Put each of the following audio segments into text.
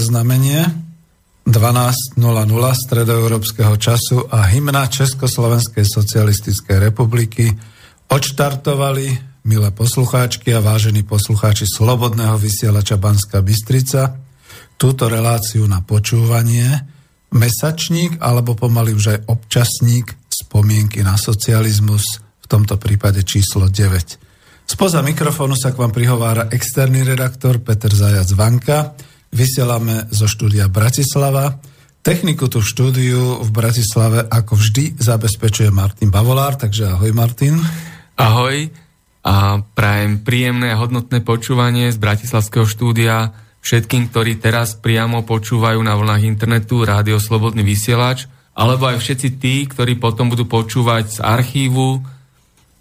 časové znamenie 12.00 stredoeurópskeho času a hymna Československej socialistickej republiky odštartovali, milé poslucháčky a vážení poslucháči Slobodného vysielača Banska Bystrica, túto reláciu na počúvanie, mesačník alebo pomaly už aj občasník spomienky na socializmus, v tomto prípade číslo 9. Spoza mikrofónu sa k vám prihovára externý redaktor Peter Zajac Vanka, Vysielame zo štúdia Bratislava. Techniku tu v štúdiu v Bratislave ako vždy zabezpečuje Martin Bavolár, takže ahoj Martin. Ahoj a prajem príjemné a hodnotné počúvanie z Bratislavského štúdia všetkým, ktorí teraz priamo počúvajú na vlnách internetu Rádio Slobodný vysielač, alebo aj všetci tí, ktorí potom budú počúvať z archívu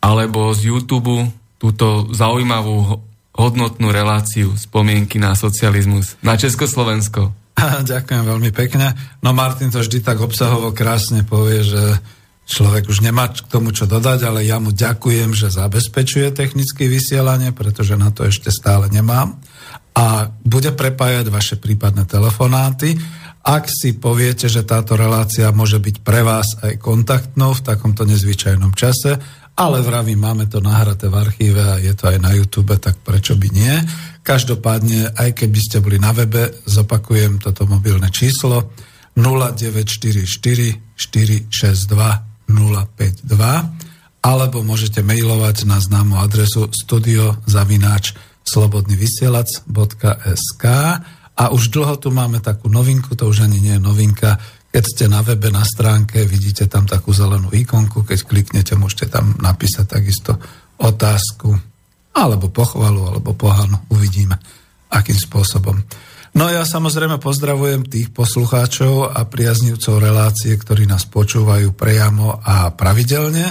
alebo z YouTube túto zaujímavú hodnotnú reláciu spomienky na socializmus, na Československo. Ďakujem veľmi pekne. No Martin to vždy tak obsahovo krásne povie, že človek už nemá k tomu čo dodať, ale ja mu ďakujem, že zabezpečuje technické vysielanie, pretože na to ešte stále nemám. A bude prepájať vaše prípadné telefonáty. Ak si poviete, že táto relácia môže byť pre vás aj kontaktnou v takomto nezvyčajnom čase, ale vravím, máme to nahraté v archíve a je to aj na YouTube, tak prečo by nie. Každopádne, aj keby ste boli na webe, zopakujem toto mobilné číslo. 0944 462 052 alebo môžete mailovať na známu adresu studiozavináč slobodnyvysielac.sk a už dlho tu máme takú novinku, to už ani nie je novinka, keď ste na webe, na stránke, vidíte tam takú zelenú ikonku, keď kliknete, môžete tam napísať takisto otázku, alebo pochvalu, alebo pohanu. Uvidíme, akým spôsobom. No ja samozrejme pozdravujem tých poslucháčov a priaznivcov relácie, ktorí nás počúvajú priamo a pravidelne,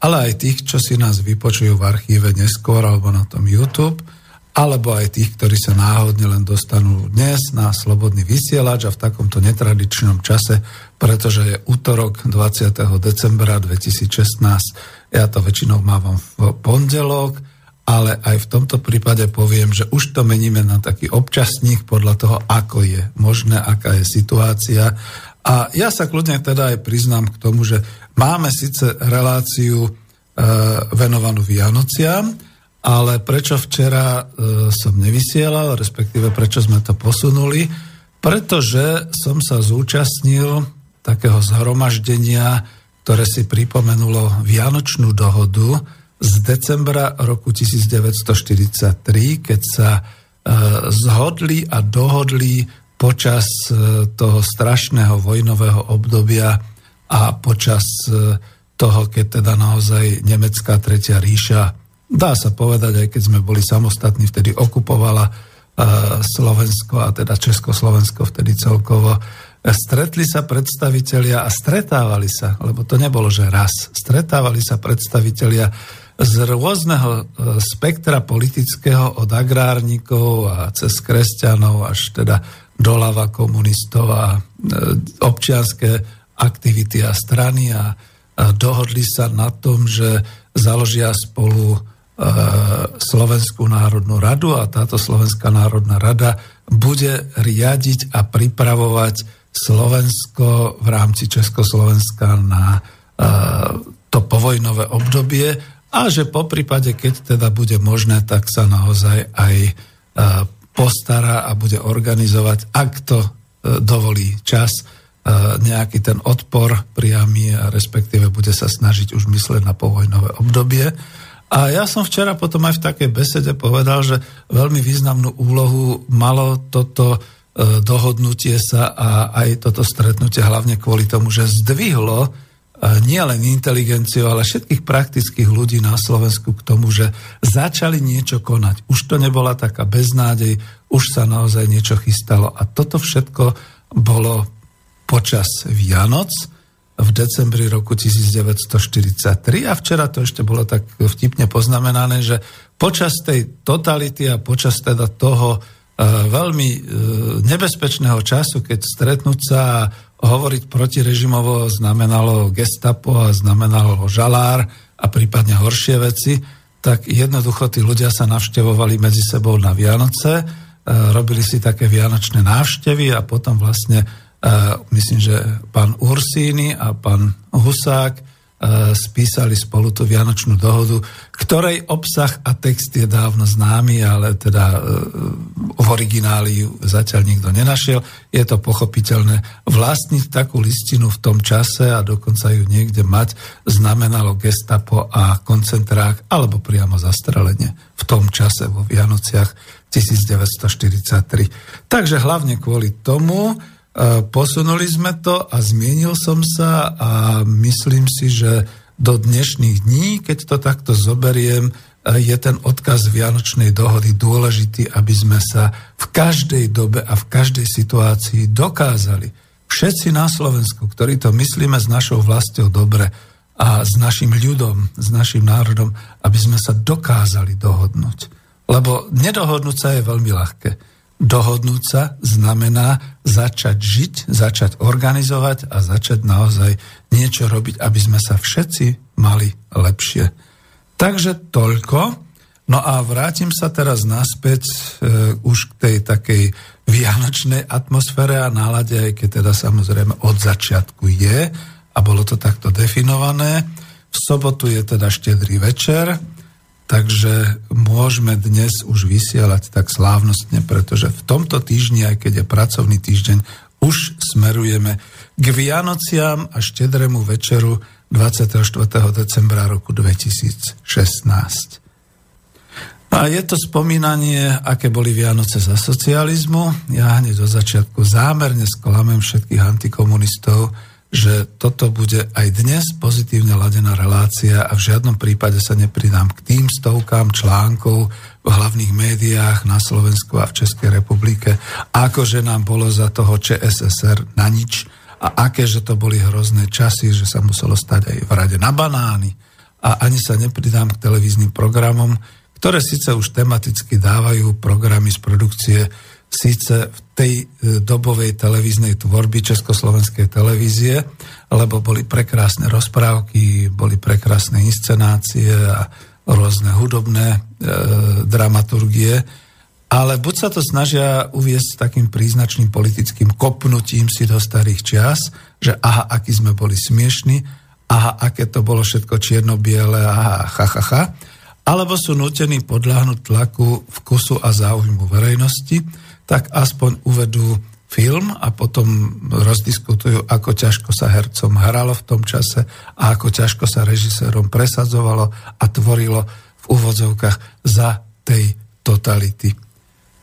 ale aj tých, čo si nás vypočujú v archíve neskôr alebo na tom YouTube – alebo aj tých, ktorí sa náhodne len dostanú dnes na slobodný vysielač a v takomto netradičnom čase, pretože je útorok 20. decembra 2016. Ja to väčšinou mávam v pondelok, ale aj v tomto prípade poviem, že už to meníme na taký občasník podľa toho, ako je možné, aká je situácia. A ja sa kľudne teda aj priznám k tomu, že máme síce reláciu e, venovanú Vianociam, ale prečo včera e, som nevysielal, respektíve prečo sme to posunuli? Pretože som sa zúčastnil takého zhromaždenia, ktoré si pripomenulo Vianočnú dohodu z decembra roku 1943, keď sa e, zhodli a dohodli počas e, toho strašného vojnového obdobia a počas e, toho, keď teda naozaj Nemecká Tretia ríša dá sa povedať, aj keď sme boli samostatní, vtedy okupovala uh, Slovensko a teda Československo vtedy celkovo. Stretli sa predstavitelia a stretávali sa, lebo to nebolo, že raz, stretávali sa predstavitelia z rôzneho uh, spektra politického od agrárnikov a cez kresťanov až teda doľava komunistov a uh, občianské aktivity a strany a dohodli sa na tom, že založia spolu Slovenskú národnú radu a táto Slovenská národná rada bude riadiť a pripravovať Slovensko v rámci Československa na e, to povojnové obdobie a že po prípade, keď teda bude možné, tak sa naozaj aj e, postará a bude organizovať, ak to dovolí čas, nejaký ten odpor priamy a respektíve bude sa snažiť už mysleť na povojnové obdobie. A ja som včera potom aj v takej besede povedal, že veľmi významnú úlohu malo toto e, dohodnutie sa a aj toto stretnutie hlavne kvôli tomu, že zdvihlo e, nielen inteligenciu, ale všetkých praktických ľudí na Slovensku k tomu, že začali niečo konať. Už to nebola taká beznádej, už sa naozaj niečo chystalo. A toto všetko bolo počas Vianoc, v decembri roku 1943 a včera to ešte bolo tak vtipne poznamenané, že počas tej totality a počas teda toho e, veľmi e, nebezpečného času, keď stretnúť sa a hovoriť protirežimovo znamenalo gestapo a znamenalo žalár a prípadne horšie veci, tak jednoducho tí ľudia sa navštevovali medzi sebou na Vianoce, robili si také vianočné návštevy a potom vlastne, myslím, že pán Ursíny a pán Husák E, spísali spolu tú Vianočnú dohodu, ktorej obsah a text je dávno známy, ale teda e, v origináli ju zatiaľ nikto nenašiel. Je to pochopiteľné. Vlastniť takú listinu v tom čase a dokonca ju niekde mať znamenalo gestapo a koncentrák alebo priamo zastrelenie v tom čase vo Vianociach 1943. Takže hlavne kvôli tomu, E, posunuli sme to a zmienil som sa a myslím si, že do dnešných dní, keď to takto zoberiem, e, je ten odkaz Vianočnej dohody dôležitý, aby sme sa v každej dobe a v každej situácii dokázali, všetci na Slovensku, ktorí to myslíme s našou vlastou dobre a s našim ľudom, s našim národom, aby sme sa dokázali dohodnúť. Lebo nedohodnúť sa je veľmi ľahké dohodnúť sa znamená začať žiť, začať organizovať a začať naozaj niečo robiť, aby sme sa všetci mali lepšie. Takže toľko. No a vrátim sa teraz naspäť e, už k tej takej vianočnej atmosfére a nálade, aj keď teda samozrejme od začiatku je a bolo to takto definované. V sobotu je teda štedrý večer, Takže môžeme dnes už vysielať tak slávnostne, pretože v tomto týždni, aj keď je pracovný týždeň, už smerujeme k Vianociam a štedrému večeru 24. decembra roku 2016. A je to spomínanie, aké boli Vianoce za socializmu. Ja hneď do začiatku zámerne sklamem všetkých antikomunistov, že toto bude aj dnes pozitívne ladená relácia a v žiadnom prípade sa nepridám k tým stovkám článkov v hlavných médiách na Slovensku a v Českej republike, akože nám bolo za toho ČSSR na nič a aké, že to boli hrozné časy, že sa muselo stať aj v rade na banány. A ani sa nepridám k televíznym programom, ktoré síce už tematicky dávajú programy z produkcie síce v tej e, dobovej televíznej tvorby Československej televízie, lebo boli prekrásne rozprávky, boli prekrásne inscenácie a rôzne hudobné e, dramaturgie, ale buď sa to snažia uviesť takým príznačným politickým kopnutím si do starých čias, že aha, aký sme boli smiešni, aha, aké to bolo všetko čierno-biele, aha, ha, ha, ha, alebo sú nutení podľahnuť tlaku vkusu a záujmu verejnosti, tak aspoň uvedú film a potom rozdiskutujú, ako ťažko sa hercom hralo v tom čase a ako ťažko sa režisérom presadzovalo a tvorilo v úvodzovkách za tej totality.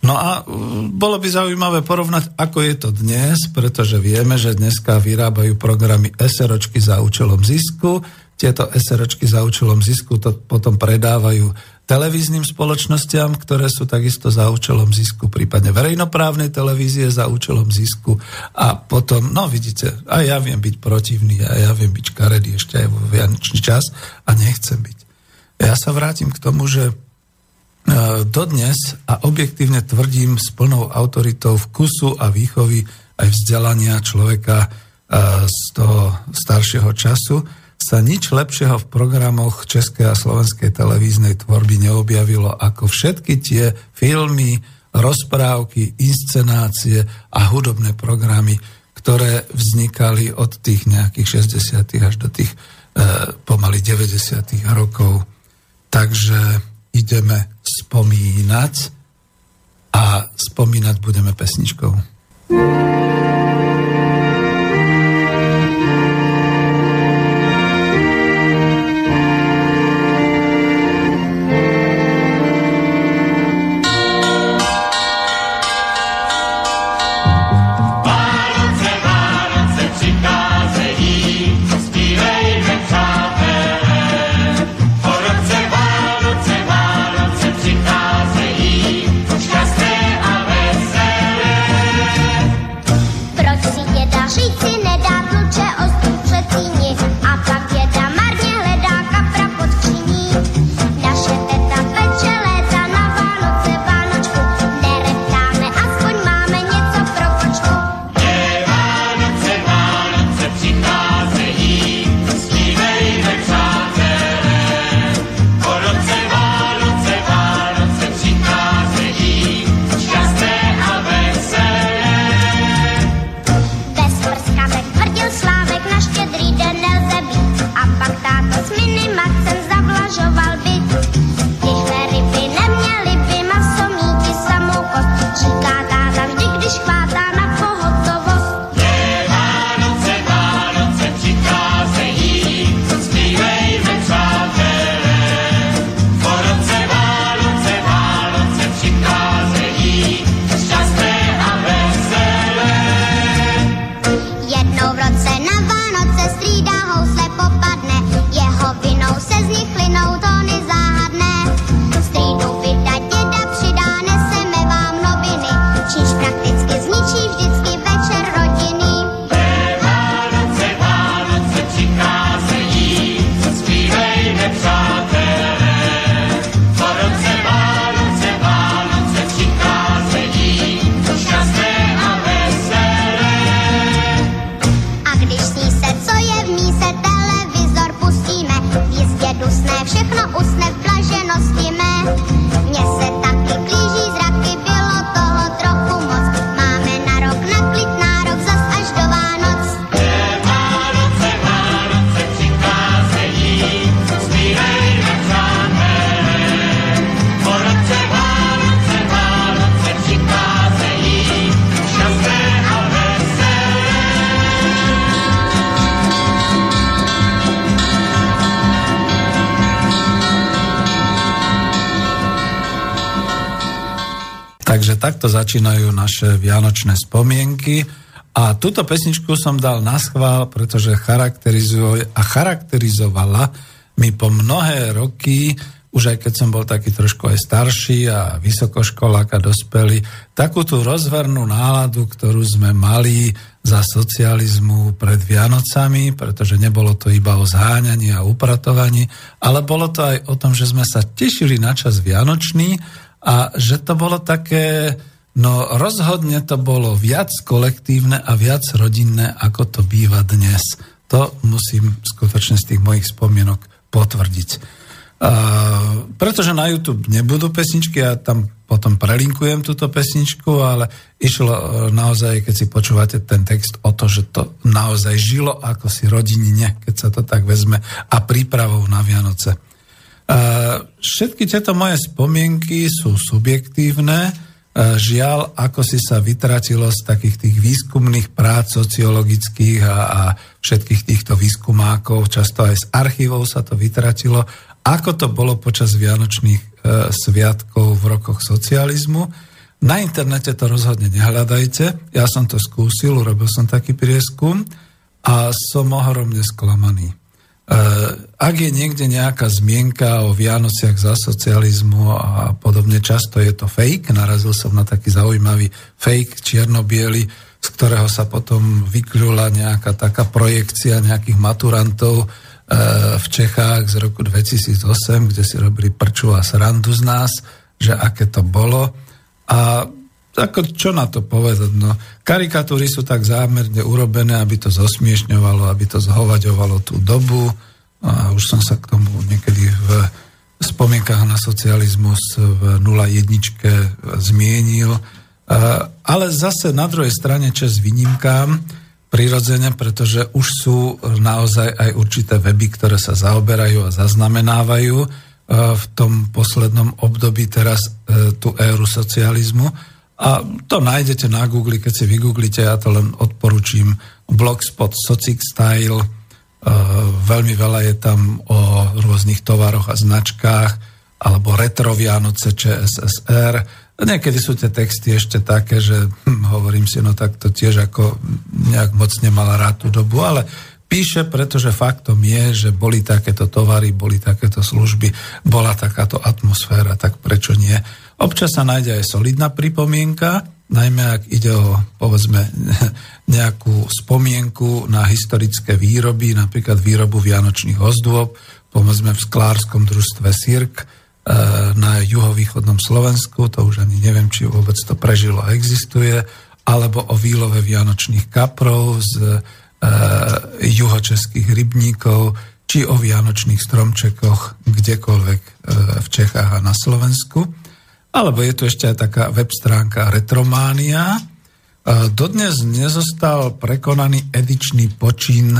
No a mm, bolo by zaujímavé porovnať, ako je to dnes, pretože vieme, že dneska vyrábajú programy SROčky za účelom zisku, tieto SROčky za účelom zisku to potom predávajú televíznym spoločnostiam, ktoré sú takisto za účelom zisku, prípadne verejnoprávnej televízie za účelom zisku a potom, no vidíte, aj ja viem byť protivný a ja viem byť škaredý ešte aj vo vianočný čas a nechcem byť. Ja sa vrátim k tomu, že e, dodnes a objektívne tvrdím s plnou autoritou vkusu a výchovy aj vzdelania človeka e, z toho staršieho času, sa nič lepšieho v programoch Českej a Slovenskej televíznej tvorby neobjavilo ako všetky tie filmy, rozprávky, inscenácie a hudobné programy, ktoré vznikali od tých nejakých 60. až do tých e, pomaly 90. rokov. Takže ideme spomínať a spomínať budeme pesničkou. Takže takto začínajú naše vianočné spomienky. A túto pesničku som dal na schvál, pretože charakterizuje a charakterizovala mi po mnohé roky, už aj keď som bol taký trošku aj starší a vysokoškolák a dospelý, takú tú rozvernú náladu, ktorú sme mali za socializmu pred Vianocami, pretože nebolo to iba o zháňaní a upratovaní, ale bolo to aj o tom, že sme sa tešili na čas Vianočný a že to bolo také, no rozhodne to bolo viac kolektívne a viac rodinné, ako to býva dnes. To musím skutočne z tých mojich spomienok potvrdiť. Uh, pretože na YouTube nebudú pesničky, ja tam potom prelinkujem túto pesničku, ale išlo uh, naozaj, keď si počúvate ten text, o to, že to naozaj žilo ako si rodinine, keď sa to tak vezme, a prípravou na Vianoce. Všetky tieto moje spomienky sú subjektívne. Žiaľ, ako si sa vytratilo z takých tých výskumných prác sociologických a, a všetkých týchto výskumákov, často aj z archívov sa to vytratilo, ako to bolo počas Vianočných e, sviatkov v rokoch socializmu. Na internete to rozhodne nehľadajte. Ja som to skúsil, urobil som taký prieskum a som ohromne sklamaný. Eh, ak je niekde nejaká zmienka o Vianociach za socializmu a podobne, často je to fake. Narazil som na taký zaujímavý fake čiernobiely, z ktorého sa potom vykľula nejaká taká projekcia nejakých maturantov eh, v Čechách z roku 2008, kde si robili prču a srandu z nás, že aké to bolo. A ako, čo na to povedať? No, karikatúry sú tak zámerne urobené, aby to zosmiešňovalo, aby to zhovaďovalo tú dobu. A už som sa k tomu niekedy v spomienkach na socializmus v 01 zmienil. Ale zase na druhej strane čas výnimkám, prirodzene, pretože už sú naozaj aj určité weby, ktoré sa zaoberajú a zaznamenávajú v tom poslednom období teraz e, tú éru socializmu a to nájdete na Google, keď si vygooglite, ja to len odporučím, Blogspot Socic Style, uh, veľmi veľa je tam o rôznych tovaroch a značkách, alebo retro Vianoce ČSSR. Niekedy sú tie texty ešte také, že hm, hovorím si, no tak to tiež ako nejak moc nemala rád tú dobu, ale píše, pretože faktom je, že boli takéto tovary, boli takéto služby, bola takáto atmosféra, tak prečo nie? Občas sa nájde aj solidná pripomienka, najmä ak ide o, povedzme, nejakú spomienku na historické výroby, napríklad výrobu vianočných ozdôb, povedzme v sklárskom družstve Sirk e, na juhovýchodnom Slovensku, to už ani neviem, či vôbec to prežilo a existuje, alebo o výlove vianočných kaprov z juhočeských rybníkov, či o vianočných stromčekoch kdekoľvek e, v Čechách a na Slovensku. Alebo je tu ešte aj taká web stránka Retrománia. E, dodnes nezostal prekonaný edičný počin,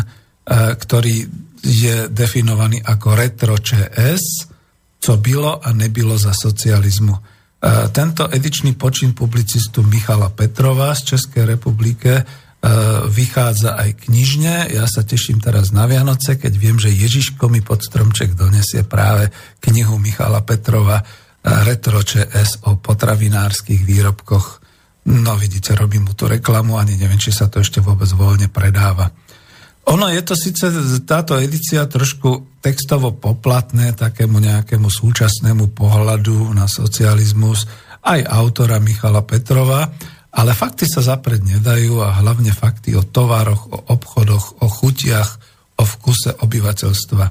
ktorý je definovaný ako Retro ČS, co bylo a nebylo za socializmu. Tento edičný počin publicistu Michala Petrova z Českej republike vychádza aj knižne. Ja sa teším teraz na Vianoce, keď viem, že Ježiško mi pod stromček donesie práve knihu Michala Petrova Retro ČS o potravinárskych výrobkoch. No vidíte, robím mu tú reklamu, ani neviem, či sa to ešte vôbec voľne predáva. Ono je to síce táto edícia trošku textovo poplatné takému nejakému súčasnému pohľadu na socializmus aj autora Michala Petrova, ale fakty sa zapred nedajú a hlavne fakty o tovaroch, o obchodoch, o chutiach, o vkuse obyvateľstva.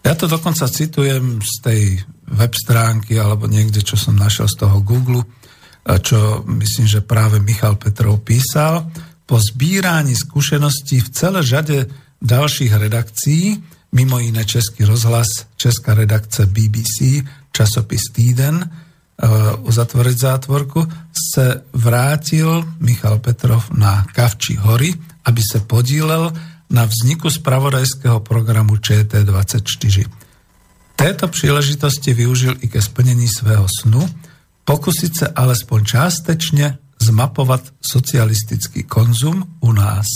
Ja to dokonca citujem z tej web stránky alebo niekde, čo som našiel z toho Google, čo myslím, že práve Michal Petrov písal. Po zbíraní skúseností v celé žade ďalších redakcií, mimo iné Český rozhlas, Česká redakce BBC, časopis Týden, uzatvoriť zátvorku, se vrátil Michal Petrov na Kavči hory, aby sa podílel na vzniku spravodajského programu ČT24. Této príležitosti využil i ke splnení svého snu, pokusiť sa alespoň částečne zmapovať socialistický konzum u nás.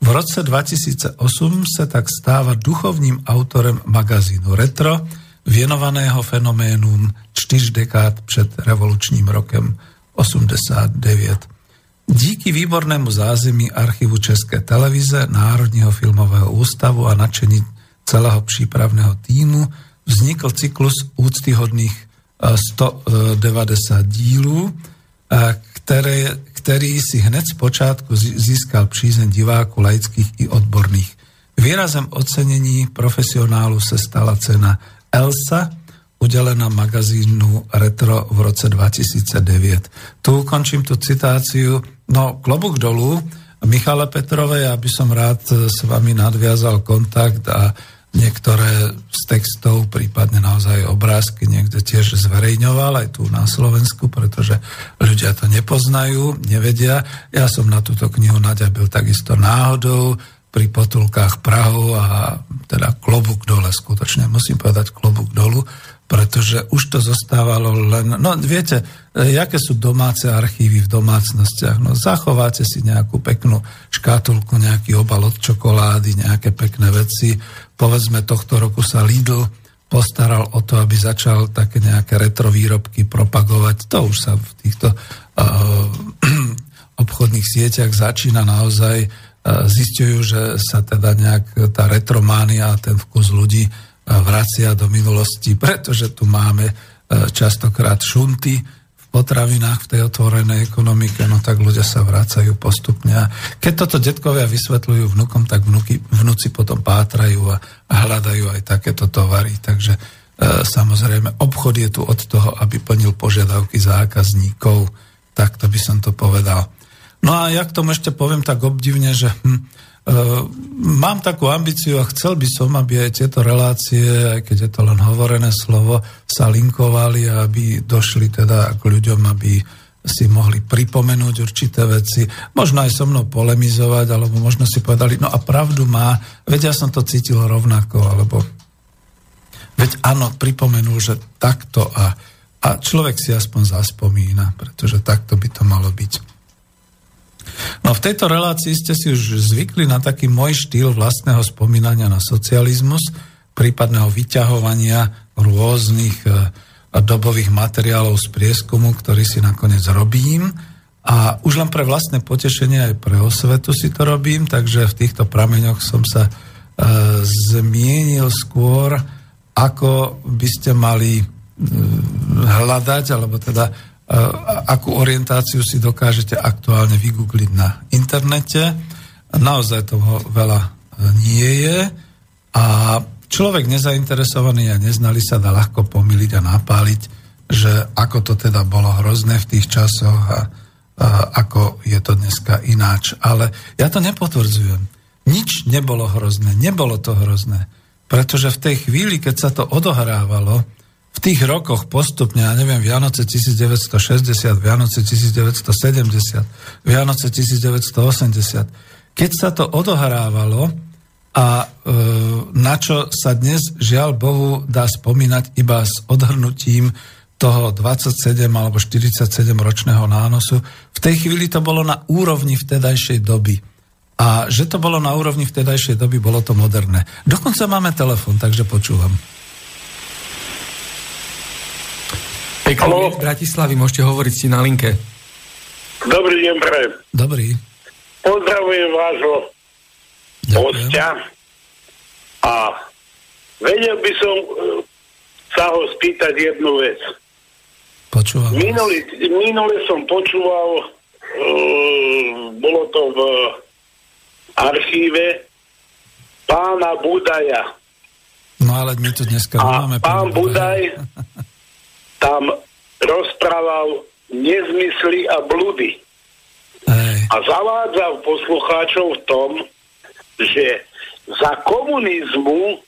V roce 2008 sa tak stáva duchovným autorem magazínu Retro, vienovaného fenoménum 4 dekád před revolučním rokem 89. Díky výbornému zázemí archivu České televize, Národního filmového ústavu a nadšení celého přípravného týmu vznikl cyklus úctyhodných 190 eh, dílů, eh, které, který si hned z počátku získal přízeň diváků laických i odborných. Výrazem ocenení profesionálu se stala cena Elsa, udelená magazínu Retro v roce 2009. Tu ukončím tú citáciu. No, klobuk dolu. Michale Petrovej, ja by som rád s vami nadviazal kontakt a niektoré z textov, prípadne naozaj obrázky niekde tiež zverejňoval aj tu na Slovensku, pretože ľudia to nepoznajú, nevedia. Ja som na túto knihu naďabil takisto náhodou, pri potulkách Prahu a teda klobúk dole, skutočne musím povedať klobúk dolu, pretože už to zostávalo len... No viete, jaké sú domáce archívy v domácnostiach? No zachováte si nejakú peknú škatulku, nejaký obal od čokolády, nejaké pekné veci. Povedzme, tohto roku sa Lidl postaral o to, aby začal také nejaké retro výrobky propagovať. To už sa v týchto uh, obchodných sieťach začína naozaj zistujú, že sa teda nejak tá retrománia a ten vkus ľudí vracia do minulosti, pretože tu máme častokrát šunty v potravinách v tej otvorenej ekonomike, no tak ľudia sa vracajú postupne. Keď toto detkovia vysvetľujú vnukom, tak vnuky, vnúci potom pátrajú a, a hľadajú aj takéto tovary. Takže e, samozrejme, obchod je tu od toho, aby plnil požiadavky zákazníkov. Takto by som to povedal. No a ja k tomu ešte poviem tak obdivne, že hm, e, mám takú ambíciu a chcel by som, aby aj tieto relácie, aj keď je to len hovorené slovo, sa linkovali a aby došli teda k ľuďom, aby si mohli pripomenúť určité veci, možno aj so mnou polemizovať, alebo možno si povedali, no a pravdu má, veď ja som to cítil rovnako, alebo veď áno, pripomenul, že takto a, a človek si aspoň zaspomína, pretože takto by to malo byť. No v tejto relácii ste si už zvykli na taký môj štýl vlastného spomínania na socializmus, prípadného vyťahovania rôznych e, dobových materiálov z prieskumu, ktorý si nakoniec robím. A už len pre vlastné potešenie aj pre osvetu si to robím, takže v týchto prameňoch som sa e, zmienil skôr, ako by ste mali e, hľadať, alebo teda akú orientáciu si dokážete aktuálne vygoogliť na internete. Naozaj toho veľa e, nie je a človek nezainteresovaný a neznali sa dá ľahko pomýliť a napáliť, že ako to teda bolo hrozné v tých časoch a, a ako je to dneska ináč. Ale ja to nepotvrdzujem. Nič nebolo hrozné, nebolo to hrozné. Pretože v tej chvíli, keď sa to odohrávalo, v tých rokoch postupne, ja neviem, Vianoce 1960, Vianoce 1970, Vianoce 1980, keď sa to odohrávalo a e, na čo sa dnes, žiaľ Bohu, dá spomínať iba s odhrnutím toho 27 alebo 47 ročného nánosu, v tej chvíli to bolo na úrovni vtedajšej doby. A že to bolo na úrovni vtedajšej doby, bolo to moderné. Dokonca máme telefon, takže počúvam. Pekný z Bratislavy, môžete hovoriť si na linke. Dobrý deň, pre. Dobrý. Pozdravujem vášho hostia a vedel by som e, sa ho spýtať jednu vec. Počúvam Minulý, minule som počúval, uh, bolo to v archíve pána Budaja. No ale my tu dneska a máme pán Budaj tam rozprával nezmysly a bludy. A zavádzal poslucháčov v tom, že za komunizmu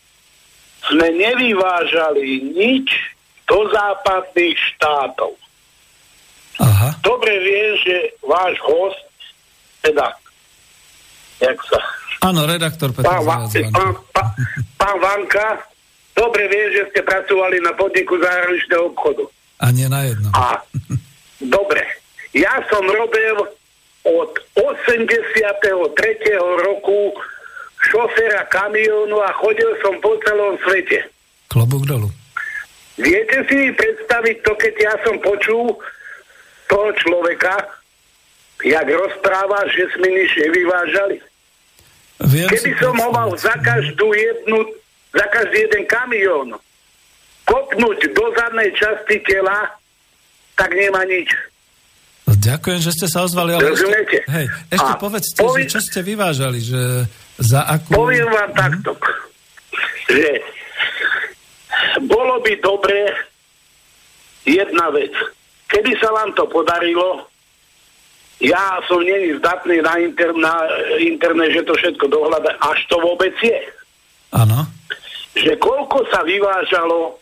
sme nevyvážali nič do západných štátov. Aha. Dobre viem, že váš host, teda, jak sa... Áno, redaktor Petr Pán, pán, pán, pán Vanka, dobre viem, že ste pracovali na podniku zahraničného obchodu. A nie na jedno. A dobre, ja som robil od 83. roku šoféra kamiónu a chodil som po celom svete. Klobúk dolu. Viete si predstaviť to, keď ja som počul toho človeka, jak rozpráva, že sme nič nevyvážali? Viem Keby som ho mal za každú jednu, za každý jeden kamión kopnúť do zadnej časti tela, tak nemá nič. Ďakujem, že ste sa ozvali, ale ešte, Rozumiete? hej, ešte A povedzte, povie- že čo ste vyvážali, že za akú... Poviem vám Mhm. takto, že bolo by dobré jedna vec. Keby sa vám to podarilo, ja som není zdatný na, inter, na internet, že to všetko dohľada, až to vôbec je. Áno. Že koľko sa vyvážalo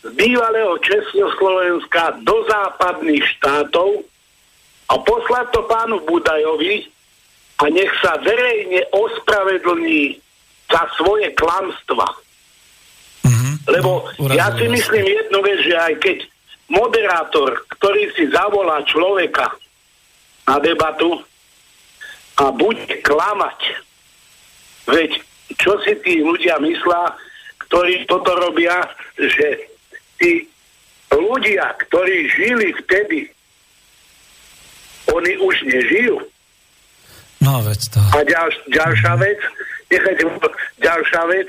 z bývalého Československa do západných štátov a poslať to pánu Budajovi a nech sa verejne ospravedlní za svoje klamstva. Mhm. Lebo No, ja si myslím jednu vec, že aj keď moderátor, ktorý si zavolá človeka na debatu a bude klamať, veď čo si tí ľudia myslá, ktorí toto robia, že tí ľudia, ktorí žili vtedy, oni už nežijú. No, veď to. A ďalš, ďalšia vec, nechajte, ďalšia vec,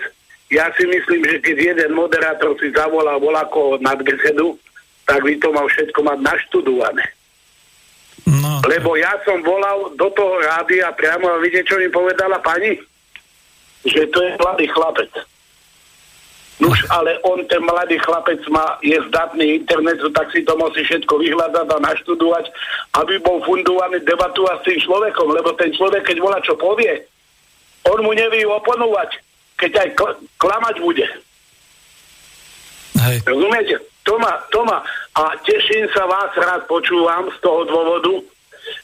ja si myslím, že keď jeden moderátor si zavolá voláko nad besedu, tak by to mal všetko mať naštudované. No, Lebo ja som volal do toho rádia priamo a vidíte, čo mi povedala pani? Že to je mladý chlapec. Nuž, ale on, ten mladý chlapec má, je zdatný internetu, tak si to musí všetko vyhľadať a naštudovať, aby bol fundovaný debatovať s tým človekom, lebo ten človek, keď volá, čo povie, on mu nevie oponovať, keď aj kl- klamať bude. hej. Rozumiete? To ma, to ma. A teším sa vás, rád počúvam z toho dôvodu,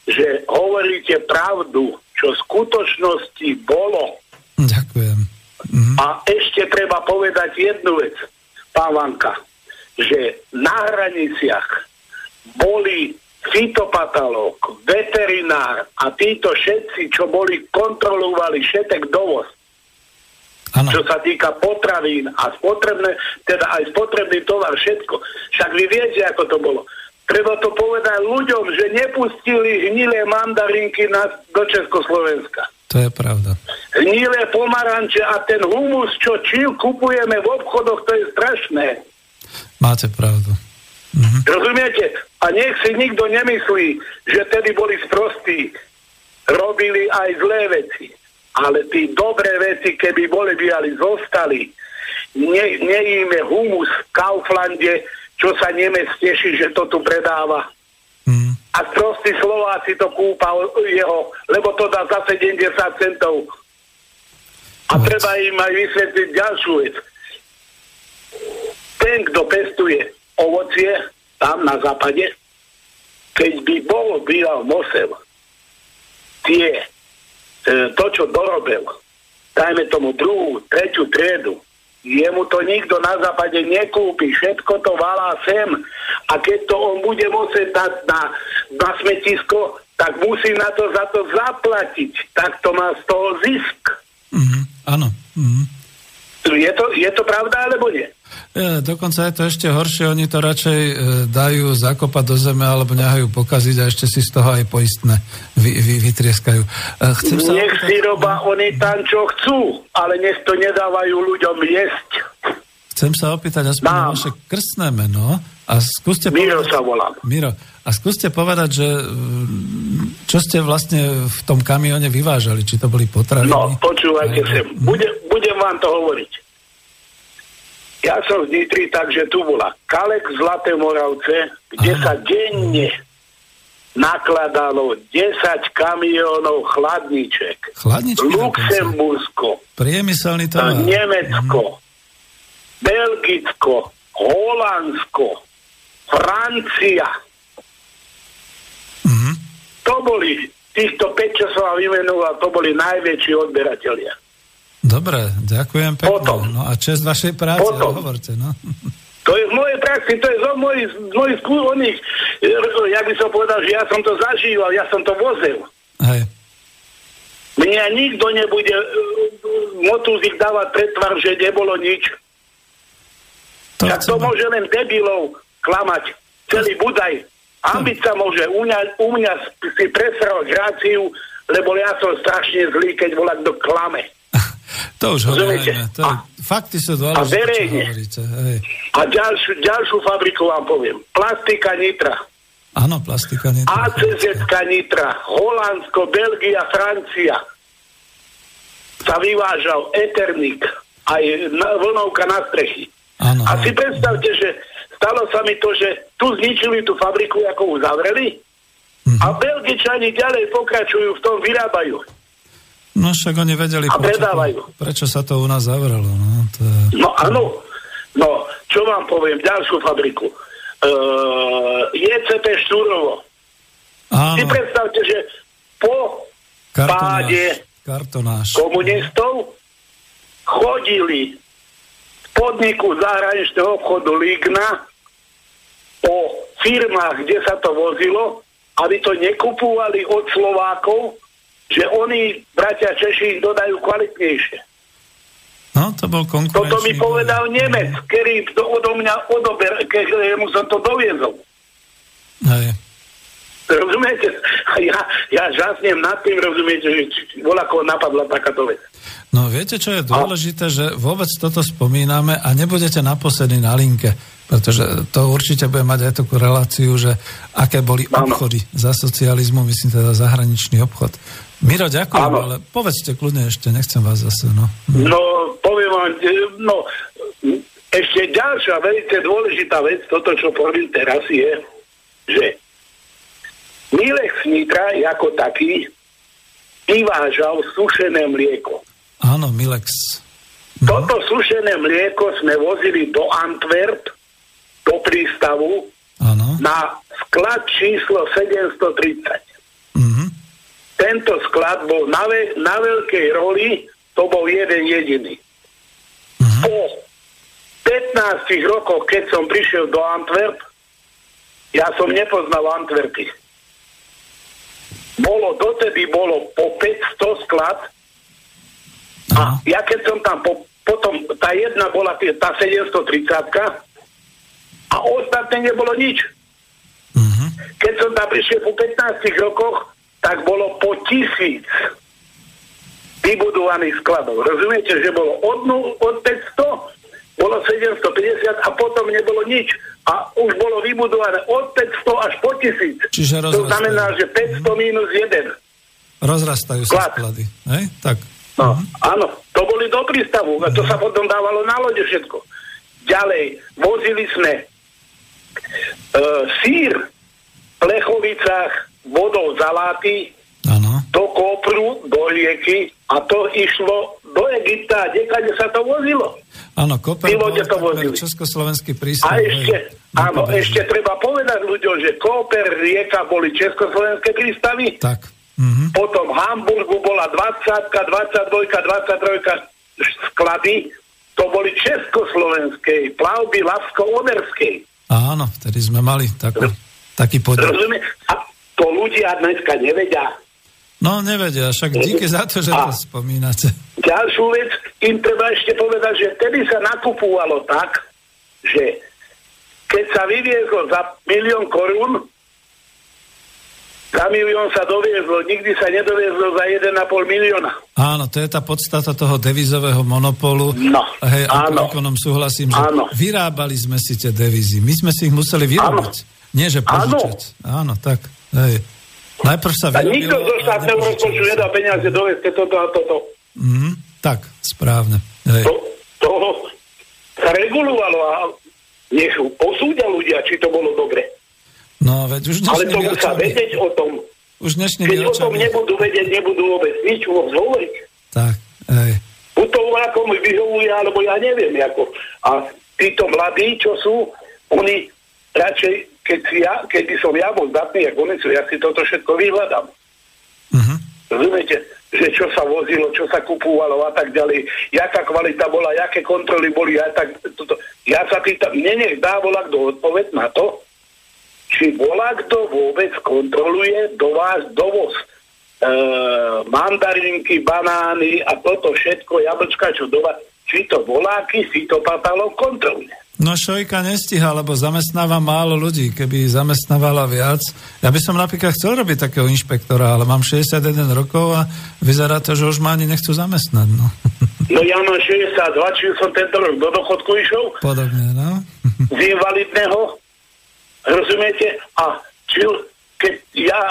že hovoríte pravdu, čo v skutočnosti bolo. Ďakujem. Mhm. A ešte treba povedať jednu vec, pán Vanka, že na hraniciach boli fitopatalóg, veterinár a títo všetci, čo boli, kontrolovali všetek dovoz Áno. čo sa týka potravín a spotrebné, teda aj spotrebný tovar, všetko. Však vy viete, ako to bolo. Treba to povedať ľuďom, že nepustili hnilé mandarinky na, do Československa. To je pravda. Hnilé pomaranče a ten humus, čo čil kupujeme v obchodoch, to je strašné. Máte pravdu. Mhm. Rozumiete? A nech si nikto nemyslí, že tedy boli sprostí. Robili aj zlé veci. Ale tí dobré veci, keby boli biali, zostali. Ne, nejíme humus v Kauflande, čo sa Nemec teší, že to tu predáva. A sprostí Slováci to kúpa jeho, lebo to dá za 70 centov. A Vec. treba im aj vysvetliť ďalšiu vec. Ten, kto pestuje ovocie tam na západe, keď by bol býval Mosel, tie, e, to, čo dorobil, dajme tomu druhú, tretiu triedu, jemu to nikto na západe nekúpi, všetko to valá sem a keď to on bude musieť dať na, na smetisko, tak musí na to za to zaplatiť, tak to má z toho zisk. Mhm. Áno. Mhm. Je to, je to pravda alebo nie? E, dokonca je to ešte horšie, oni to radšej e, dajú zakopať do zeme alebo nehajú pokaziť a ešte si z toho aj poistné vy, vy, vytrieskajú. E, chcem sa Nech opýtať- si roba oni tam, čo chcú, ale nech to nedávajú ľuďom jesť. Chcem sa opýtať aspoň na Mám. vaše krstné meno a skúste Miro povedať... sa volám. Miro, a skúste povedať, že mm, čo ste vlastne v tom kamióne vyvážali, či to boli potraviny? No, počúvajte Aj- sem. Budem, budem vám to hovoriť. Ja som z Nitry, takže tu bola Kalek Zlaté Moravce, kde Áno. sa denne nakladalo 10 kamiónov chladniček. Chladničky. Luxembursko, Priemyselný tovar. Nemecko, Belgicko, Holandsko, Francia. Mhm. To boli, týchto 5, čo som vám vymenoval, to boli najväčší odberatelia. Dobre, ďakujem pekne. Potom. No a čest vašej práce, Potom. hovorte, no. To je v mojej praxi, to je zo mojich, mojich skúsených. Ja by som povedal, že ja som to zažíval, ja som to vozil. Hej. Mňa nikto nebude uh, motúzik dávať pretvar, že nebolo nič. To Tak to môže len debilov klamať. Celý Budaj. Ambica môže. U mňa, u mňa si presral gráciu, lebo ja som strašne zlý, keď volá kto klame. To už hovoríme. To je, A- fakty sú a dôležité, čo verejne. A ďalšiu, ďalšiu fabriku vám poviem. Plastika Nitra. Áno, plastika nie. ACZ Nitra. Holandsko, Belgia, Francia. Sa vyvážal Eternik. Aj na, vlnovka na strechy. Áno, A si predstavte, že stalo sa mi to, že tu zničili tú fabriku, ako uzavreli. Mhm. A Belgičani ďalej pokračujú v tom, vyrábajú. No však oni vedeli, A predávajú. prečo sa to u nás zavrelo. No, to je... No áno. No, čo vám poviem, ďalšiu fabriku. Uh, JCP Štúrovo. Si Áno, predstavte, že po kartonáš. páde kartonáš. komunistov chodili v podniku zahraničného obchodu Ligna po firmách, kde sa to vozilo, aby to nekupovali od Slovákov, že oni, bratia Češi, ich dodajú kvalitnejšie. No, to bol konkurenčný. Toto mi povedal Nemec, ktorý to odo mňa odober, keď mu som to doviezol. Hej. Rozumiete? A Ja, ja žasnem nad tým, rozumiete, že bola koho napadla takáto vec. No viete, čo je dôležité, že vôbec toto spomíname a nebudete naposledy na linke, pretože to určite bude mať aj takú reláciu, že aké boli obchody za socializmu, myslím teda zahraničný obchod. Miro, ďakujem, Áno. ale povedzte kľudne ešte, nechcem vás zase, no. No, poviem vám, e, no, ešte ďalšia veľmi dôležitá vec, toto, čo poviem teraz, je, že Milex Nitra ako taký vyvážal sušené mlieko. Áno, Milex. No, Toto sušené mlieko sme vozili do Antwerp, do prístavu, áno. na sklad číslo 730. Tento sklad bol na, ve- na veľkej roli, to bol jeden jediný. Mhm. Po 15 rokoch, keď som prišiel do Antwerp, ja som nepoznal Antwerpy. Bolo, dotedy bolo po 500 sklad a ja keď som tam po, potom, tá jedna bola tá 730 a ostatné nebolo nič. Mhm. Keď som tam prišiel po 15 rokoch, tak bolo po tisíc vybudovaných skladov. Rozumiete, že bolo od, od 500, bolo 750 a potom nebolo nič. A už bolo vybudované od 500 až po tisíc. Čiže To rozrastajú. znamená, že 500 minus 1. Rozrastajú sa Sklad. sklady. Hej? Tak. No, áno, to boli do prístavu, a to sa potom dávalo na lode všetko. Ďalej, vozili sme e, sír v Plechovicách vodou zaláty Áno. do Kopru, do rieky a to išlo do Egypta, kde sa to vozilo. Áno, Koper bol to vozili. československý A prístav. ešte, áno, ešte treba povedať ľuďom, že Koper, rieka boli československé prístavy, Tak. Mhm. potom v Hamburgu bola 20, 22, 23 sklady, to boli československej plavby Lavsko-Oderskej. Áno, vtedy sme mali takú, taký podiel. Rozumie? A to ľudia dneska nevedia. No nevedia, však díky za to, že to A- spomínate. Ďalšiu vec, im treba ešte povedať, že vtedy sa nakupovalo tak, že keď sa vyviezlo za milión korún, za milión sa doviezlo, nikdy sa nedoviezlo za 1,5 milióna. Áno, to je tá podstata toho devizového monopolu. No, Hej, áno. ekonom súhlasím, že Áno. vyrábali sme si tie devízy. My sme si ich museli vyrobiť. Nie, že Áno. požičať. Áno, tak. Hej. Najprv sa A nikto zo štátneho rozpočtu nedá peniaze doveste toto a toto. Mhm, tak, správne. Hej. To, to sa regulovalo a nech posúdia ľudia, či to bolo dobre. No, veď už Ale to musia vedieť o tom. už dnešnými Keď o tom nebudú vedieť, nebudú vôbec nič môcť hovoriť. tak, hej. Buď to ako mi vyhovuje, alebo ja neviem. Ako. A títo mladí, čo sú, oni radšej, keď, si ja, keď by som ja bol zdatný, ako oni sú, ja si toto všetko vyhľadám. Uh-huh. Rozumiete? Že čo sa vozilo, čo sa kupovalo a tak ďalej, jaká kvalita bola, jaké kontroly boli a tak, toto. Ja sa pýtam, mne nech dá volá kto odpoveď na to, či volá kto vôbec kontroluje do vás dovoz e, mandarinky, banány a toto všetko, jablčka, čo do vás, či to voláky si to patalo kontroluje. No Šojka nestíha, lebo zamestnáva málo ľudí. Keby zamestnávala viac... Ja by som napríklad chcel robiť takého inšpektora, ale mám 61 rokov a vyzerá to, že už ma ani nechcú zamestnať. No, no ja mám 62, či som tento rok do dochodku išiel. Podobne, no. Z invalidného. Rozumiete? A či, keď ja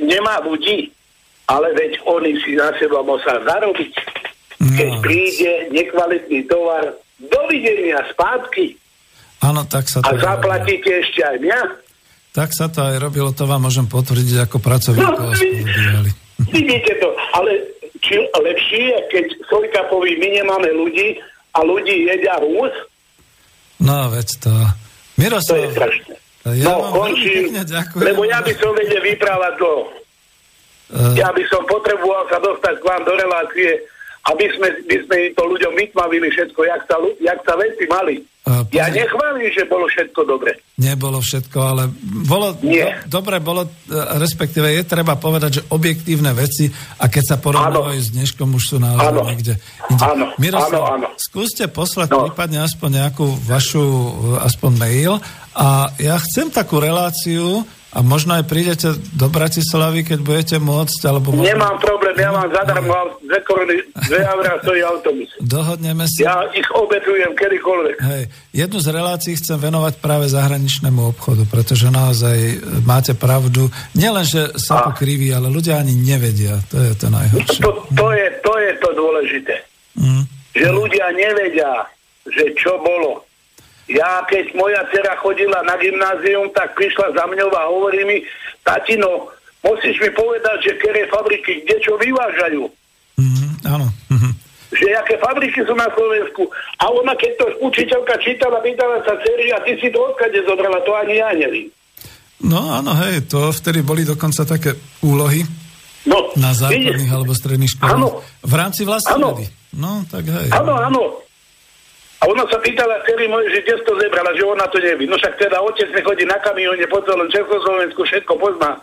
nemá ľudí, ale veď oni si na seba musia zarobiť. Keď no. príde nekvalitný tovar, dovidenia, spátky. Áno, tak sa to... A zaplatíte robilo. ešte aj mňa? Tak sa to aj robilo, to vám môžem potvrdiť ako pracovník. No, vidíte to, ale či lepšie je, keď Sojka poví, my nemáme ľudí a ľudí jedia rús? No, veď to... Miroslav, to je strašné. Ja no, končím, lebo ja by som vedel vyprávať dlho. Uh, ja by som potreboval sa dostať k vám do relácie aby sme, by sme to ľuďom vytmavili všetko, jak sa, jak sa veci mali. Uh, ja nechválim, že bolo všetko dobre. Nebolo všetko, ale bolo do, dobre, bolo, e, respektíve je treba povedať, že objektívne veci a keď sa porovnávajú s dneškom, už sú naozaj niekde. Áno, Miroslav, áno, áno. skúste poslať no. prípadne aspoň nejakú vašu, e, aspoň mail a ja chcem takú reláciu, a možno aj prídete do Bratislavy, keď budete môcť, alebo... Možno... Nemám problém, ja mám zadarmo dve korony, dve eurá stojí autobus. Dohodneme si. Ja ich obetujem kedykoľvek. Hej, jednu z relácií chcem venovať práve zahraničnému obchodu, pretože naozaj máte pravdu. Nielen, že sa to kriví, ale ľudia ani nevedia. To je to najhoršie. To, to, je, to je to dôležité. Mm. Že ľudia nevedia, že čo bolo ja, keď moja dcera chodila na gymnázium, tak prišla za mňou a hovorí mi, tatino, musíš mi povedať, že ktoré fabriky kde čo vyvážajú. Mm, áno. Mm-hmm. Že aké fabriky sú na Slovensku. A ona, keď to učiteľka čítala, pýtala sa dcery, a ty si to odkade zobrala, to ani ja neviem. No áno, hej, to vtedy boli dokonca také úlohy no, na základných alebo stredných školách. V rámci vlastnej vedy. No, tak hej. Áno, áno. A ona sa pýtala dcery moje, že kde to zebrala, že ona to nevie. No však teda otec nechodí na kamióne po celom Československu, všetko pozná.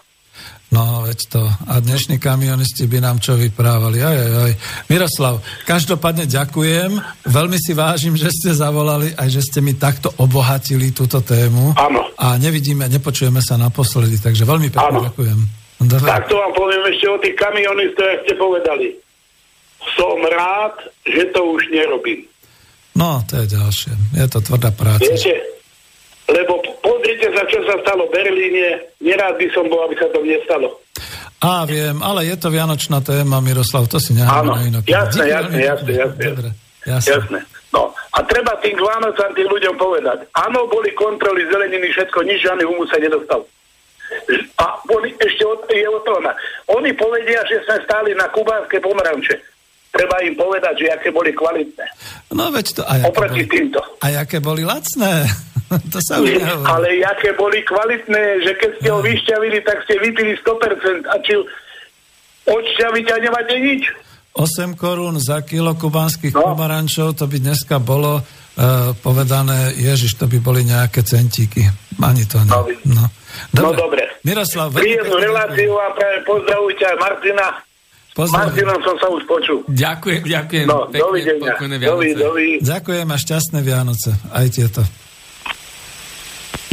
No, veď to. A dnešní kamionisti by nám čo vyprávali. Aj, aj, aj. Miroslav, každopádne ďakujem. Veľmi si vážim, že ste zavolali aj že ste mi takto obohatili túto tému. Áno. A nevidíme, nepočujeme sa naposledy, takže veľmi pekne Áno. ďakujem. Dobre. Tak to vám poviem ešte o tých kamionistoch, jak ste povedali. Som rád, že to už nerobím. No, to je ďalšie. Je to tvrdá práca. Viete, lebo pozrite sa, čo sa stalo v Berlíne. Nerád by som bol, aby sa to nestalo. Á, viem, ale je to vianočná téma, Miroslav, to si necháme na inok. Jasné, jasné, jasné, jasné. Dobre, jasné. jasné. No, a treba tým Vánocám tým ľuďom povedať. Áno, boli kontroly zeleniny, všetko, nič žiadny humus sa nedostal. A boli, ešte od, je o to, Oni povedia, že sa stáli na kubánske pomeranče treba im povedať, že aké boli kvalitné. No veď to... A Oproti boli, týmto. A aké boli lacné. to sa už Ale aké boli kvalitné, že keď ste ho no. vyšťavili, tak ste vypili 100%. A či odšťaviť a nemáte nič. 8 korún za kilo kubanských no. pomarančov, to by dneska bolo uh, povedané, ježiš, to by boli nejaké centíky. Ani to nie. No, no. Dobre. no dobre. Miroslav, Príjemnú reláciu a práve pozdravujte aj Martina Martinom som sa už počul. Ďakujem, ďakujem. No, Pekne, dovidenia. Dovi, dovi. Ďakujem a šťastné Vianoce. Aj tieto.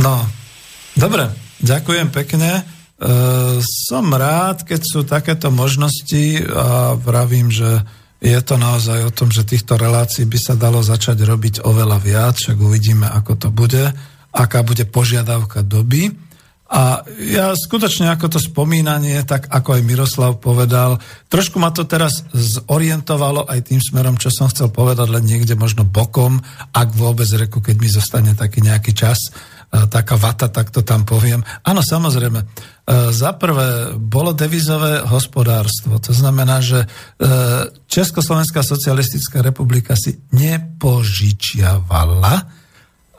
No, dobre. Ďakujem pekne. Uh, som rád, keď sú takéto možnosti a vravím, že je to naozaj o tom, že týchto relácií by sa dalo začať robiť oveľa viac, však uvidíme, ako to bude, aká bude požiadavka doby. A ja skutočne ako to spomínanie, tak ako aj Miroslav povedal, trošku ma to teraz zorientovalo aj tým smerom, čo som chcel povedať, len niekde možno bokom, ak vôbec reku, keď mi zostane taký nejaký čas, e, taká vata, tak to tam poviem. Áno, samozrejme. E, za prvé, bolo devizové hospodárstvo. To znamená, že e, Československá socialistická republika si nepožičiavala,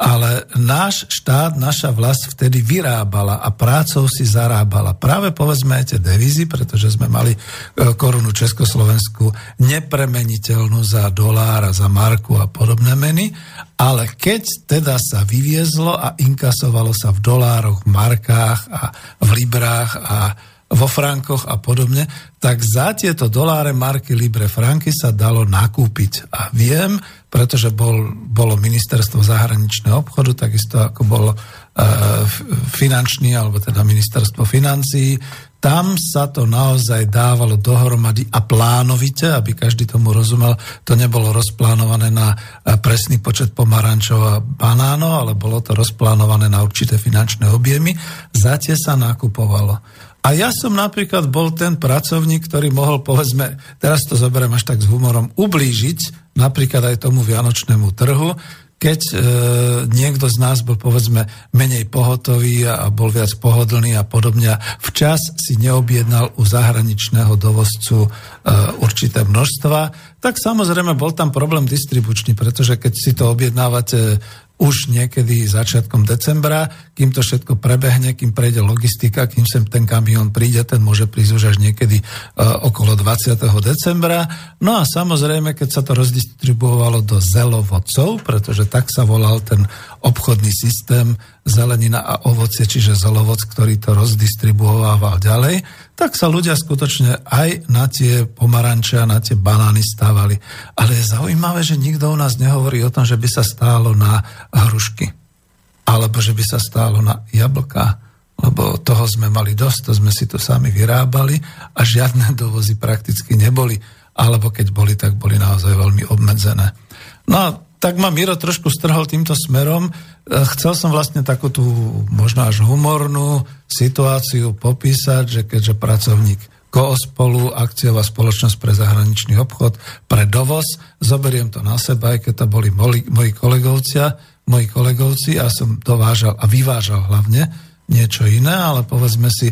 ale náš štát, naša vlast vtedy vyrábala a prácou si zarábala. Práve povedzme aj tie devízy, pretože sme mali e, korunu Československu nepremeniteľnú za dolár a za marku a podobné meny, ale keď teda sa vyviezlo a inkasovalo sa v dolároch, markách a v librách a vo frankoch a podobne, tak za tieto doláre, marky, libre, franky sa dalo nakúpiť. A viem, pretože bol, bolo ministerstvo zahraničného obchodu, takisto ako bolo e, finančný, alebo teda ministerstvo financií, tam sa to naozaj dávalo dohromady a plánovite, aby každý tomu rozumel, to nebolo rozplánované na e, presný počet pomarančov a banánov, ale bolo to rozplánované na určité finančné objemy. Za tie sa nakupovalo. A ja som napríklad bol ten pracovník, ktorý mohol, povedzme, teraz to zoberiem až tak s humorom, ublížiť napríklad aj tomu vianočnému trhu, keď e, niekto z nás bol povedzme menej pohotový a, a bol viac pohodlný a podobne. Včas si neobjednal u zahraničného dovozcu e, určité množstva, tak samozrejme bol tam problém distribučný, pretože keď si to objednávate už niekedy začiatkom decembra, kým to všetko prebehne, kým prejde logistika, kým sem ten kamión príde, ten môže prísť už až niekedy uh, okolo 20. decembra. No a samozrejme, keď sa to rozdistribuovalo do zelovodcov, pretože tak sa volal ten obchodný systém zelenina a ovocie, čiže zelovoc, ktorý to rozdistribuoval ďalej, tak sa ľudia skutočne aj na tie pomaranče a na tie banány stávali. Ale je zaujímavé, že nikto u nás nehovorí o tom, že by sa stálo na hrušky. Alebo že by sa stálo na jablka. Lebo toho sme mali dosť, to sme si to sami vyrábali a žiadne dovozy prakticky neboli. Alebo keď boli, tak boli naozaj veľmi obmedzené. No tak ma Miro trošku strhol týmto smerom. E, chcel som vlastne takú tú možno až humornú situáciu popísať, že keďže pracovník Koospolu, akciová spoločnosť pre zahraničný obchod, pre dovoz, zoberiem to na seba, aj keď to boli moji, moji kolegovcia, moji kolegovci a som dovážal a vyvážal hlavne niečo iné, ale povedzme si,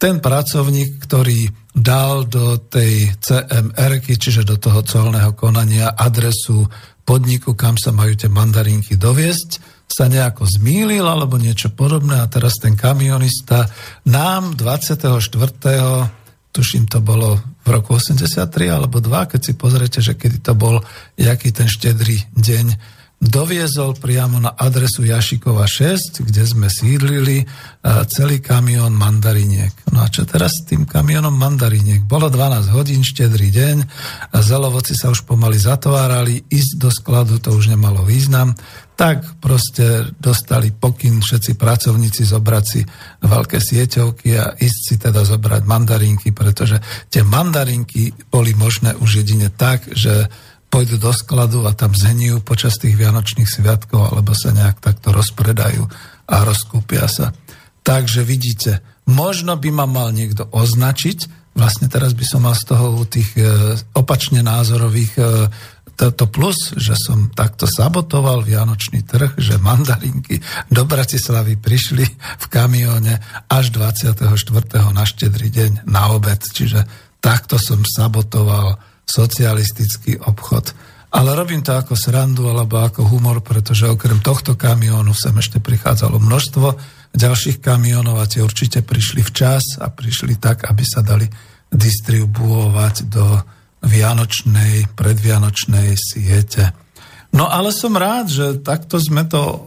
ten pracovník, ktorý dal do tej CMR, čiže do toho colného konania adresu podniku, kam sa majú tie mandarinky doviesť, sa nejako zmýlil alebo niečo podobné a teraz ten kamionista nám 24. tuším to bolo v roku 83 alebo 2, keď si pozriete, že kedy to bol, jaký ten štedrý deň, doviezol priamo na adresu Jašikova 6, kde sme sídlili e, celý kamión mandariniek. No a čo teraz s tým kamionom mandariniek? Bolo 12 hodín, štedrý deň, zelovoci sa už pomaly zatvárali, ísť do skladu to už nemalo význam, tak proste dostali pokyn všetci pracovníci zobrať si veľké sieťovky a ísť si teda zobrať mandarinky, pretože tie mandarinky boli možné už jedine tak, že pôjdu do skladu a tam zhnijú počas tých vianočných sviatkov alebo sa nejak takto rozpredajú a rozkúpia sa. Takže vidíte, možno by ma mal niekto označiť, vlastne teraz by som mal z toho tých e, opačne názorových e, to plus, že som takto sabotoval Vianočný trh, že mandarinky do Bratislavy prišli v kamióne až 24. na štedrý deň na obed. Čiže takto som sabotoval socialistický obchod. Ale robím to ako srandu alebo ako humor, pretože okrem tohto kamiónu sem ešte prichádzalo množstvo ďalších kamionov a tie určite prišli včas a prišli tak, aby sa dali distribuovať do vianočnej, predvianočnej siete. No ale som rád, že takto sme to uh,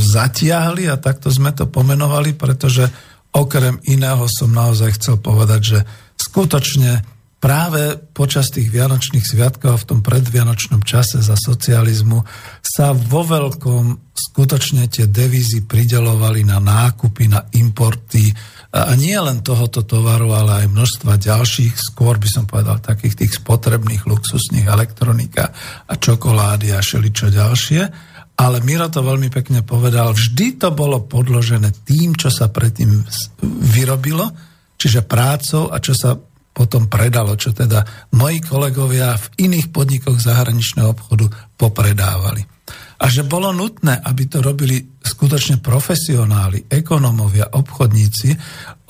zatiahli a takto sme to pomenovali, pretože okrem iného som naozaj chcel povedať, že skutočne práve počas tých vianočných sviatkov v tom predvianočnom čase za socializmu sa vo veľkom skutočne tie devízy pridelovali na nákupy, na importy a nie len tohoto tovaru, ale aj množstva ďalších, skôr by som povedal takých tých spotrebných luxusných elektronika a čokolády a šeličo ďalšie. Ale Miro to veľmi pekne povedal, vždy to bolo podložené tým, čo sa predtým vyrobilo, čiže prácou a čo sa potom predalo, čo teda moji kolegovia v iných podnikoch zahraničného obchodu popredávali. A že bolo nutné, aby to robili skutočne profesionáli, ekonomovia, obchodníci,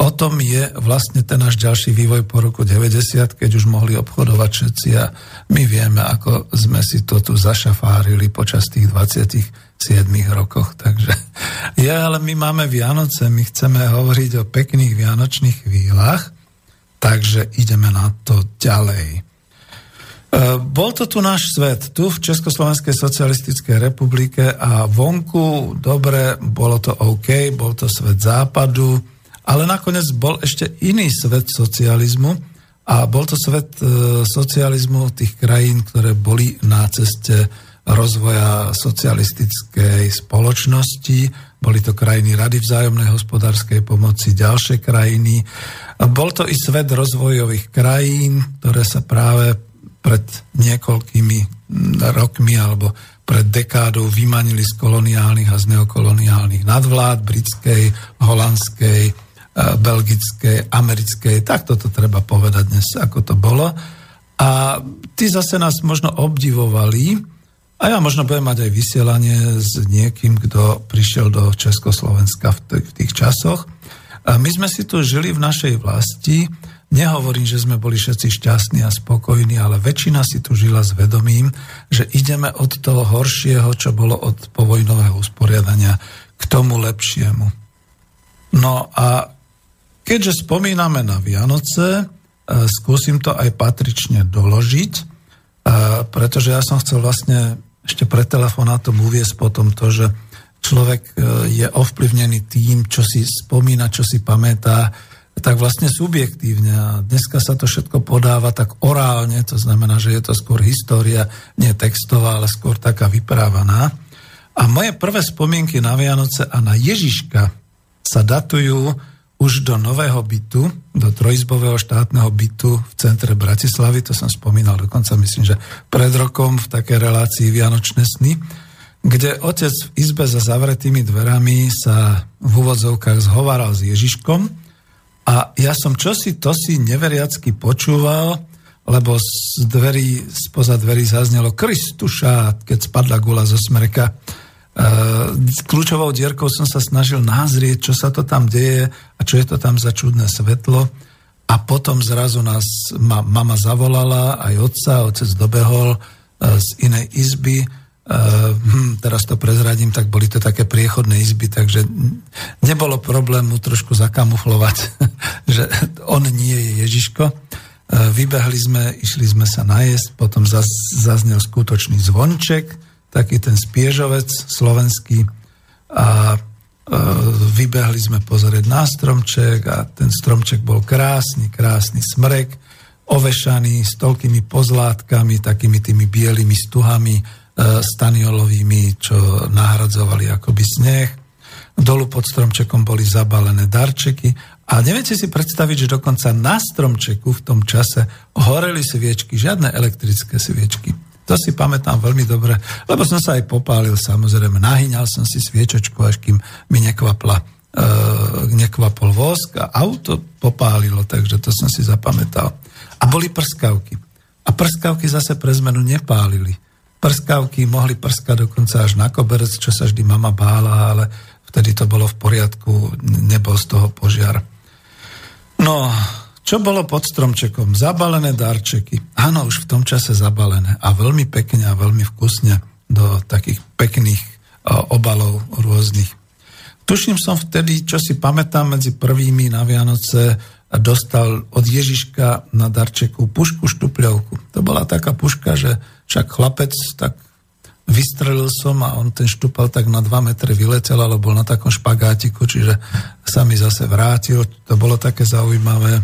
o tom je vlastne ten náš ďalší vývoj po roku 90, keď už mohli obchodovať všetci a my vieme, ako sme si to tu zašafárili počas tých 20 7 rokoch. Takže ja, ale my máme Vianoce, my chceme hovoriť o pekných vianočných chvíľach, takže ideme na to ďalej. E, bol to tu náš svet, tu v Československej socialistickej republike a vonku, dobre, bolo to OK, bol to svet západu, ale nakoniec bol ešte iný svet socializmu a bol to svet e, socializmu tých krajín, ktoré boli na ceste rozvoja socialistickej spoločnosti. Boli to krajiny Rady vzájomnej hospodárskej pomoci, ďalšie krajiny. Bol to i svet rozvojových krajín, ktoré sa práve pred niekoľkými rokmi alebo pred dekádou vymanili z koloniálnych a z neokoloniálnych nadvlád britskej, holandskej, e, belgickej, americkej. Tak toto treba povedať dnes, ako to bolo. A tí zase nás možno obdivovali, a ja možno budem mať aj vysielanie s niekým, kto prišiel do Československa v, tých časoch. A my sme si tu žili v našej vlasti. Nehovorím, že sme boli všetci šťastní a spokojní, ale väčšina si tu žila s vedomím, že ideme od toho horšieho, čo bolo od povojnového usporiadania, k tomu lepšiemu. No a keďže spomíname na Vianoce, e, skúsim to aj patrične doložiť pretože ja som chcel vlastne ešte pred telefonátom uviesť potom to, že človek e, je ovplyvnený tým, čo si spomína, čo si pamätá, tak vlastne subjektívne. A dneska sa to všetko podáva tak orálne, to znamená, že je to skôr história, nie textová, ale skôr taká vyprávaná. A moje prvé spomienky na Vianoce a na Ježiška sa datujú už do nového bytu, do trojizbového štátneho bytu v centre Bratislavy, to som spomínal dokonca, myslím, že pred rokom v takej relácii Vianočné sny, kde otec v izbe za zavretými dverami sa v úvodzovkách zhovaral s Ježiškom a ja som čosi to si neveriacky počúval, lebo z dverí, spoza dverí zaznelo Kristuša, keď spadla gula zo smreka Eh, kľúčovou dierkou som sa snažil názrieť, čo sa to tam deje a čo je to tam za čudné svetlo. A potom zrazu nás ma, mama zavolala, aj otca, otec dobehol uh, z inej izby. Uh, hm, teraz to prezradím, tak boli to také priechodné izby, takže nebolo problému trošku zakamuflovať, že on nie je Ježiško. Uh, vybehli sme, išli sme sa najesť, potom zaz, zaznel skutočný zvonček, taký ten spiežovec slovenský a e, vybehli sme pozrieť na stromček a ten stromček bol krásny, krásny smrek, ovešaný s toľkými pozlátkami, takými tými bielými stuhami staniolovými, čo nahradzovali akoby sneh. Dolu pod stromčekom boli zabalené darčeky a neviete si predstaviť, že dokonca na stromčeku v tom čase horeli sviečky, žiadne elektrické sviečky. To si pamätám veľmi dobre, lebo som sa aj popálil samozrejme. Nahyňal som si sviečočku, až kým mi nekvapla, e, nekvapol vosk a auto popálilo, takže to som si zapamätal. A boli prskavky. A prskavky zase pre zmenu nepálili. Prskavky mohli prskať dokonca až na koberec, čo sa vždy mama bála, ale vtedy to bolo v poriadku, nebol z toho požiar. No, čo bolo pod stromčekom? Zabalené darčeky. Áno, už v tom čase zabalené. A veľmi pekne a veľmi vkusne do takých pekných obalov rôznych. Tuším som vtedy, čo si pamätám, medzi prvými na Vianoce dostal od Ježiška na darčeku pušku štupľovku. To bola taká puška, že však chlapec, tak vystrelil som a on ten štupal tak na 2 metre vyletel, ale bol na takom špagátiku, čiže sa mi zase vrátil. To bolo také zaujímavé.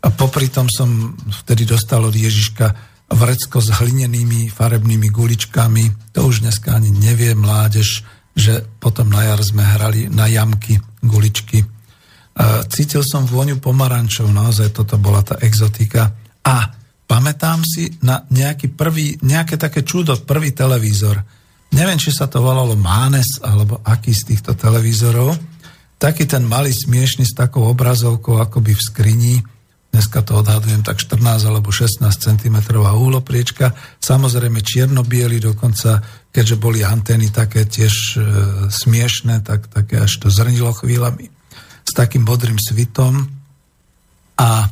A popri tom som vtedy dostal od Ježiška vrecko s hlinenými farebnými guličkami. To už dneska ani nevie mládež, že potom na jar sme hrali na jamky guličky. Cítil som vôňu pomarančov, naozaj toto bola tá exotika. A pamätám si na nejaký prvý, nejaké také čudo, prvý televízor. Neviem, či sa to volalo Mánes, alebo aký z týchto televízorov. Taký ten malý smiešný s takou obrazovkou akoby v skrini, Dneska to odhadujem tak 14 alebo 16 cm úlopriečka. Samozrejme čierno dokonca, keďže boli antény také tiež e, smiešné, tak také až to zrnilo chvíľami s takým bodrým svitom. A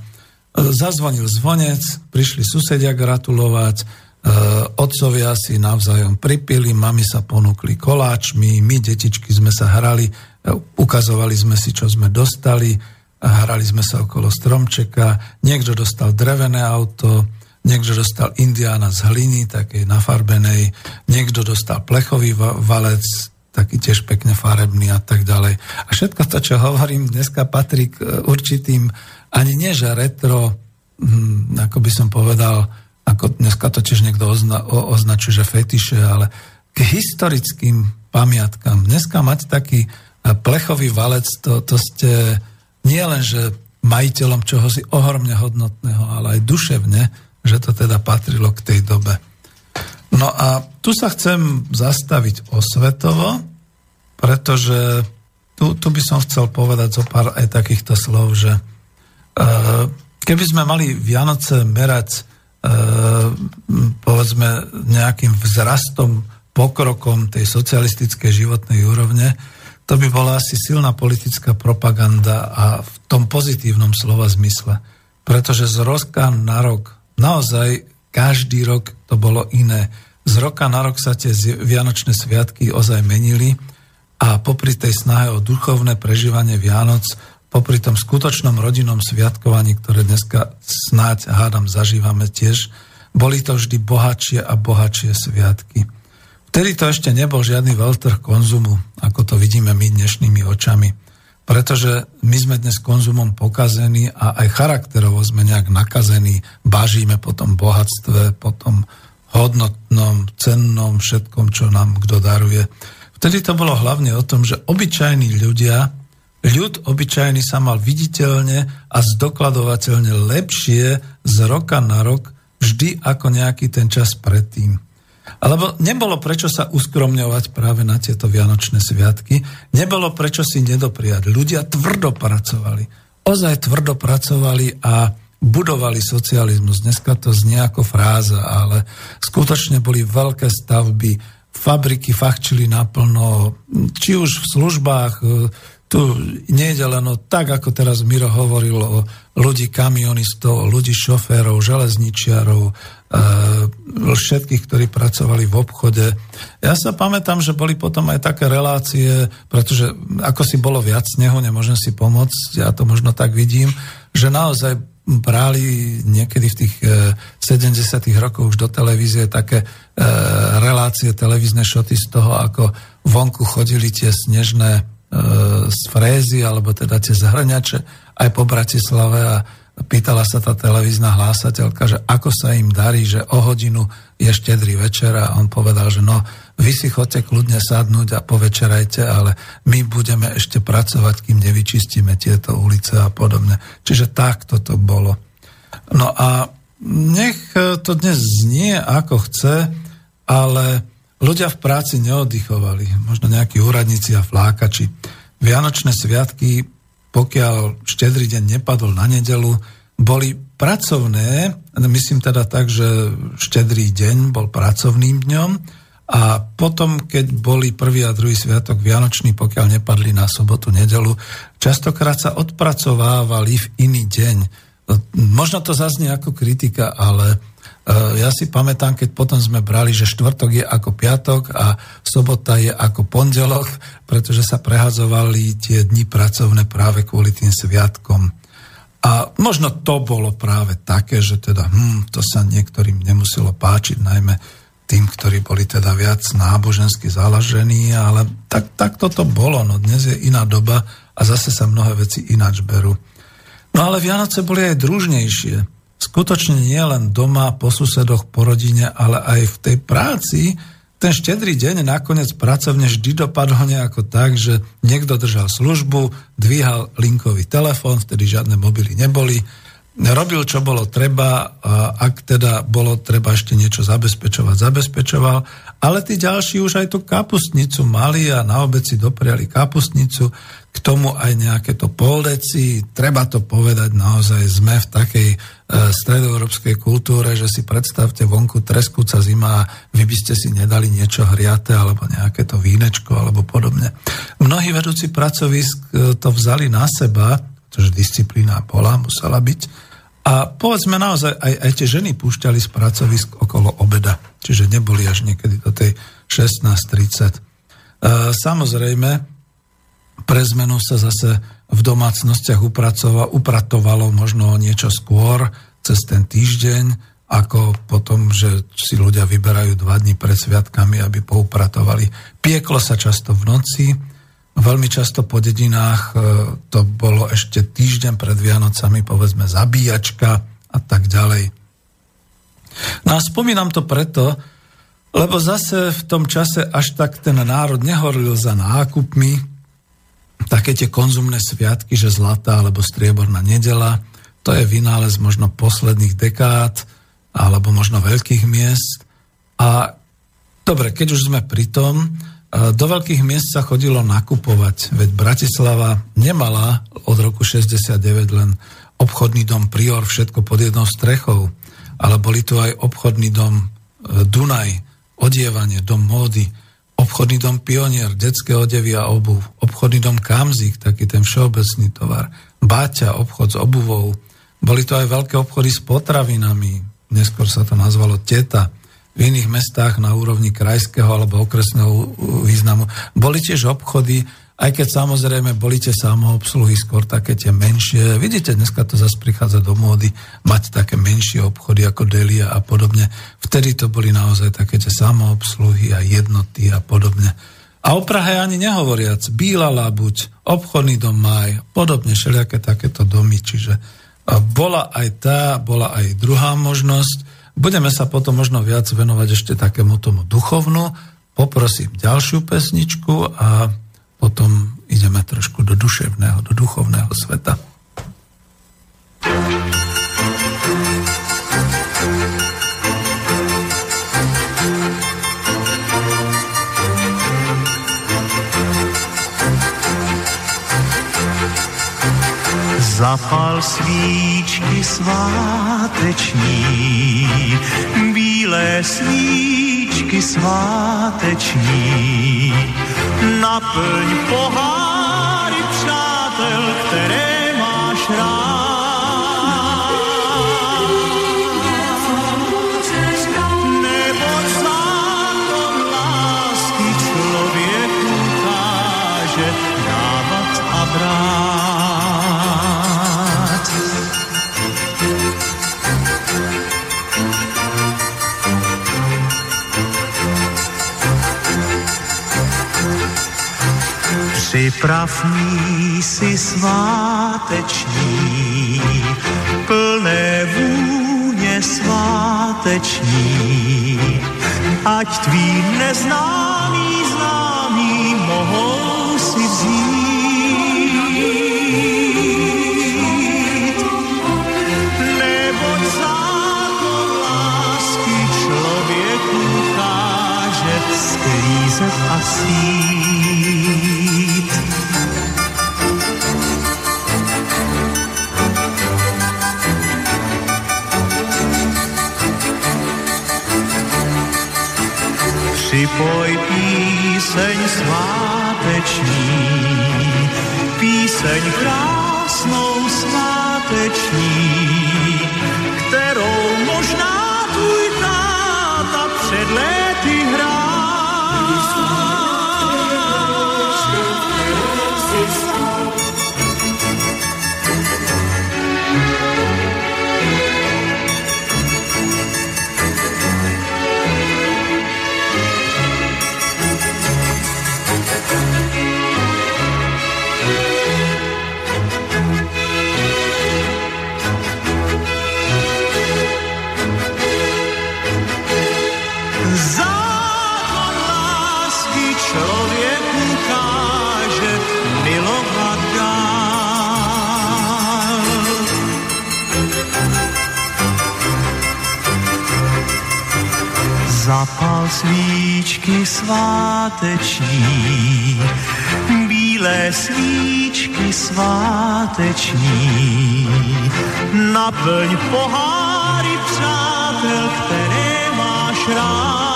zazvonil zvonec, prišli susedia gratulovať, e, otcovia si navzájom pripili, mami sa ponúkli koláčmi, my detičky sme sa hrali, ukazovali sme si, čo sme dostali, hrali sme sa okolo stromčeka, niekto dostal drevené auto, niekto dostal indiána z hliny, takej nafarbenej, niekto dostal plechový valec, taký tiež pekne farebný a tak ďalej. A všetko to, čo hovorím, dneska patrí k určitým, ani nie že retro, hm, ako by som povedal, ako dneska to tiež niekto ozna, o, označuje, že fetiše, ale k historickým pamiatkám. Dneska mať taký e, plechový valec, to, to ste nie len, že majiteľom čohosi ohromne hodnotného, ale aj duševne, že to teda patrilo k tej dobe. No a tu sa chcem zastaviť osvetovo, pretože tu, tu by som chcel povedať zo pár aj takýchto slov, že keby sme mali Vianoce merať E, povedzme nejakým vzrastom, pokrokom tej socialistickej životnej úrovne, to by bola asi silná politická propaganda a v tom pozitívnom slova zmysle. Pretože z roka na rok, naozaj každý rok to bolo iné. Z roka na rok sa tie Vianočné sviatky ozaj menili a popri tej snahe o duchovné prežívanie Vianoc popri tom skutočnom rodinnom sviatkovaní, ktoré dneska snáď, hádam, zažívame tiež, boli to vždy bohatšie a bohatšie sviatky. Vtedy to ešte nebol žiadny veľtrh konzumu, ako to vidíme my dnešnými očami. Pretože my sme dnes konzumom pokazení a aj charakterovo sme nejak nakazení, bažíme po tom bohatstve, po tom hodnotnom, cennom, všetkom, čo nám kto daruje. Vtedy to bolo hlavne o tom, že obyčajní ľudia Ľud obyčajný sa mal viditeľne a zdokladovateľne lepšie z roka na rok vždy ako nejaký ten čas predtým. Alebo nebolo prečo sa uskromňovať práve na tieto Vianočné sviatky, nebolo prečo si nedopriať. Ľudia tvrdo pracovali, ozaj tvrdo pracovali a budovali socializmus. Dneska to znie ako fráza, ale skutočne boli veľké stavby, fabriky fachčili naplno, či už v službách, tu nejde len o tak, ako teraz Miro hovoril o ľudí kamionistov, ľudí šoférov, železničiarov, e, všetkých, ktorí pracovali v obchode. Ja sa pamätám, že boli potom aj také relácie, pretože ako si bolo viac snehu, nemôžem si pomôcť, ja to možno tak vidím, že naozaj brali niekedy v tých 70. E, rokoch už do televízie také e, relácie, televízne šoty z toho, ako vonku chodili tie snežné z frézy, alebo teda tie zahrňače aj po Bratislave a pýtala sa tá televízna hlásateľka, že ako sa im darí, že o hodinu je štedrý večer a on povedal, že no, vy si chodte kľudne sadnúť a povečerajte, ale my budeme ešte pracovať, kým nevyčistíme tieto ulice a podobne. Čiže takto to bolo. No a nech to dnes znie ako chce, ale Ľudia v práci neoddychovali, možno nejakí úradníci a flákači. Vianočné sviatky, pokiaľ štedrý deň nepadol na nedelu, boli pracovné, myslím teda tak, že štedrý deň bol pracovným dňom a potom, keď boli prvý a druhý sviatok Vianočný, pokiaľ nepadli na sobotu, nedelu, častokrát sa odpracovávali v iný deň. Možno to zaznie ako kritika, ale ja si pamätám, keď potom sme brali, že štvrtok je ako piatok a sobota je ako pondelok, pretože sa prehazovali tie dni pracovné práve kvôli tým sviatkom. A možno to bolo práve také, že teda hm, to sa niektorým nemuselo páčiť, najmä tým, ktorí boli teda viac nábožensky založení, ale tak, tak toto bolo. No dnes je iná doba a zase sa mnohé veci ináč berú. No ale Vianoce boli aj družnejšie skutočne nie len doma, po susedoch, po rodine, ale aj v tej práci, ten štedrý deň nakoniec pracovne vždy dopadol nejako tak, že niekto držal službu, dvíhal linkový telefón, vtedy žiadne mobily neboli, robil, čo bolo treba, a ak teda bolo treba ešte niečo zabezpečovať, zabezpečoval, ale tí ďalší už aj tú kapustnicu mali a na obec si dopriali kapustnicu, k tomu aj nejaké to poldeci, treba to povedať, naozaj sme v takej e, stredoeurópskej kultúre, že si predstavte vonku treskúca zima a vy by ste si nedali niečo hriaté alebo nejaké to vínečko alebo podobne. Mnohí vedúci pracovisk e, to vzali na seba, pretože disciplína bola, musela byť, a povedzme naozaj, aj, aj tie ženy púšťali z pracovisk okolo obeda, čiže neboli až niekedy do tej 16.30. E, samozrejme, pre zmenu sa zase v domácnostiach upratovalo možno niečo skôr, cez ten týždeň, ako potom, že si ľudia vyberajú dva dní pred sviatkami, aby poupratovali. Pieklo sa často v noci, Veľmi často po dedinách e, to bolo ešte týždeň pred Vianocami, povedzme zabíjačka a tak ďalej. No a spomínam to preto, lebo zase v tom čase až tak ten národ nehorlil za nákupmi, také tie konzumné sviatky, že zlatá alebo strieborná nedela, to je vynález možno posledných dekád alebo možno veľkých miest. A dobre, keď už sme pri tom, do veľkých miest sa chodilo nakupovať, veď Bratislava nemala od roku 69 len obchodný dom Prior, všetko pod jednou strechou, ale boli tu aj obchodný dom e, Dunaj, odievanie, dom módy, obchodný dom Pionier, detské odevy a obuv, obchodný dom Kamzik, taký ten všeobecný tovar, Báťa, obchod s obuvou, boli to aj veľké obchody s potravinami, neskôr sa to nazvalo Teta, v iných mestách na úrovni krajského alebo okresného významu. Boli tiež obchody, aj keď samozrejme boli tie samoobsluhy skôr také tie menšie. Vidíte, dneska to zase prichádza do módy mať také menšie obchody ako Delia a podobne. Vtedy to boli naozaj také tie samoobsluhy a jednoty a podobne. A o Prahe ani nehovoriac. Bíla Labuť, obchodný dom Maj, podobne všelijaké takéto domy. Čiže bola aj tá, bola aj druhá možnosť. Budeme sa potom možno viac venovať ešte takému tomu duchovnu. Poprosím ďalšiu pesničku a potom ideme trošku do duševného, do duchovného sveta. thank you Zapal svíčky sváteční, bílé svíčky sváteční. Naplň poháry přátel, které máš rád. Připrav si sváteční, plné vůně sváteční, ať tví neznámý známý mohou si vzít. Neboť zákon lásky člověku káže sklízet a sít. Píseň sváteční, píseň krásnou sváteční, svíčky sváteční, bílé svíčky sváteční. Naplň poháry přátel, které máš rád.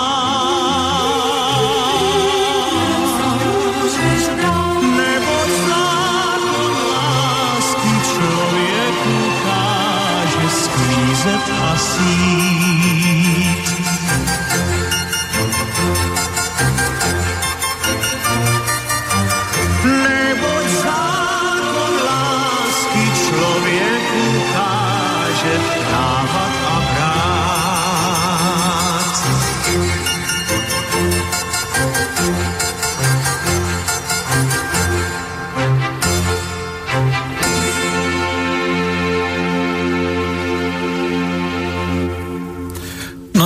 zeď a sít.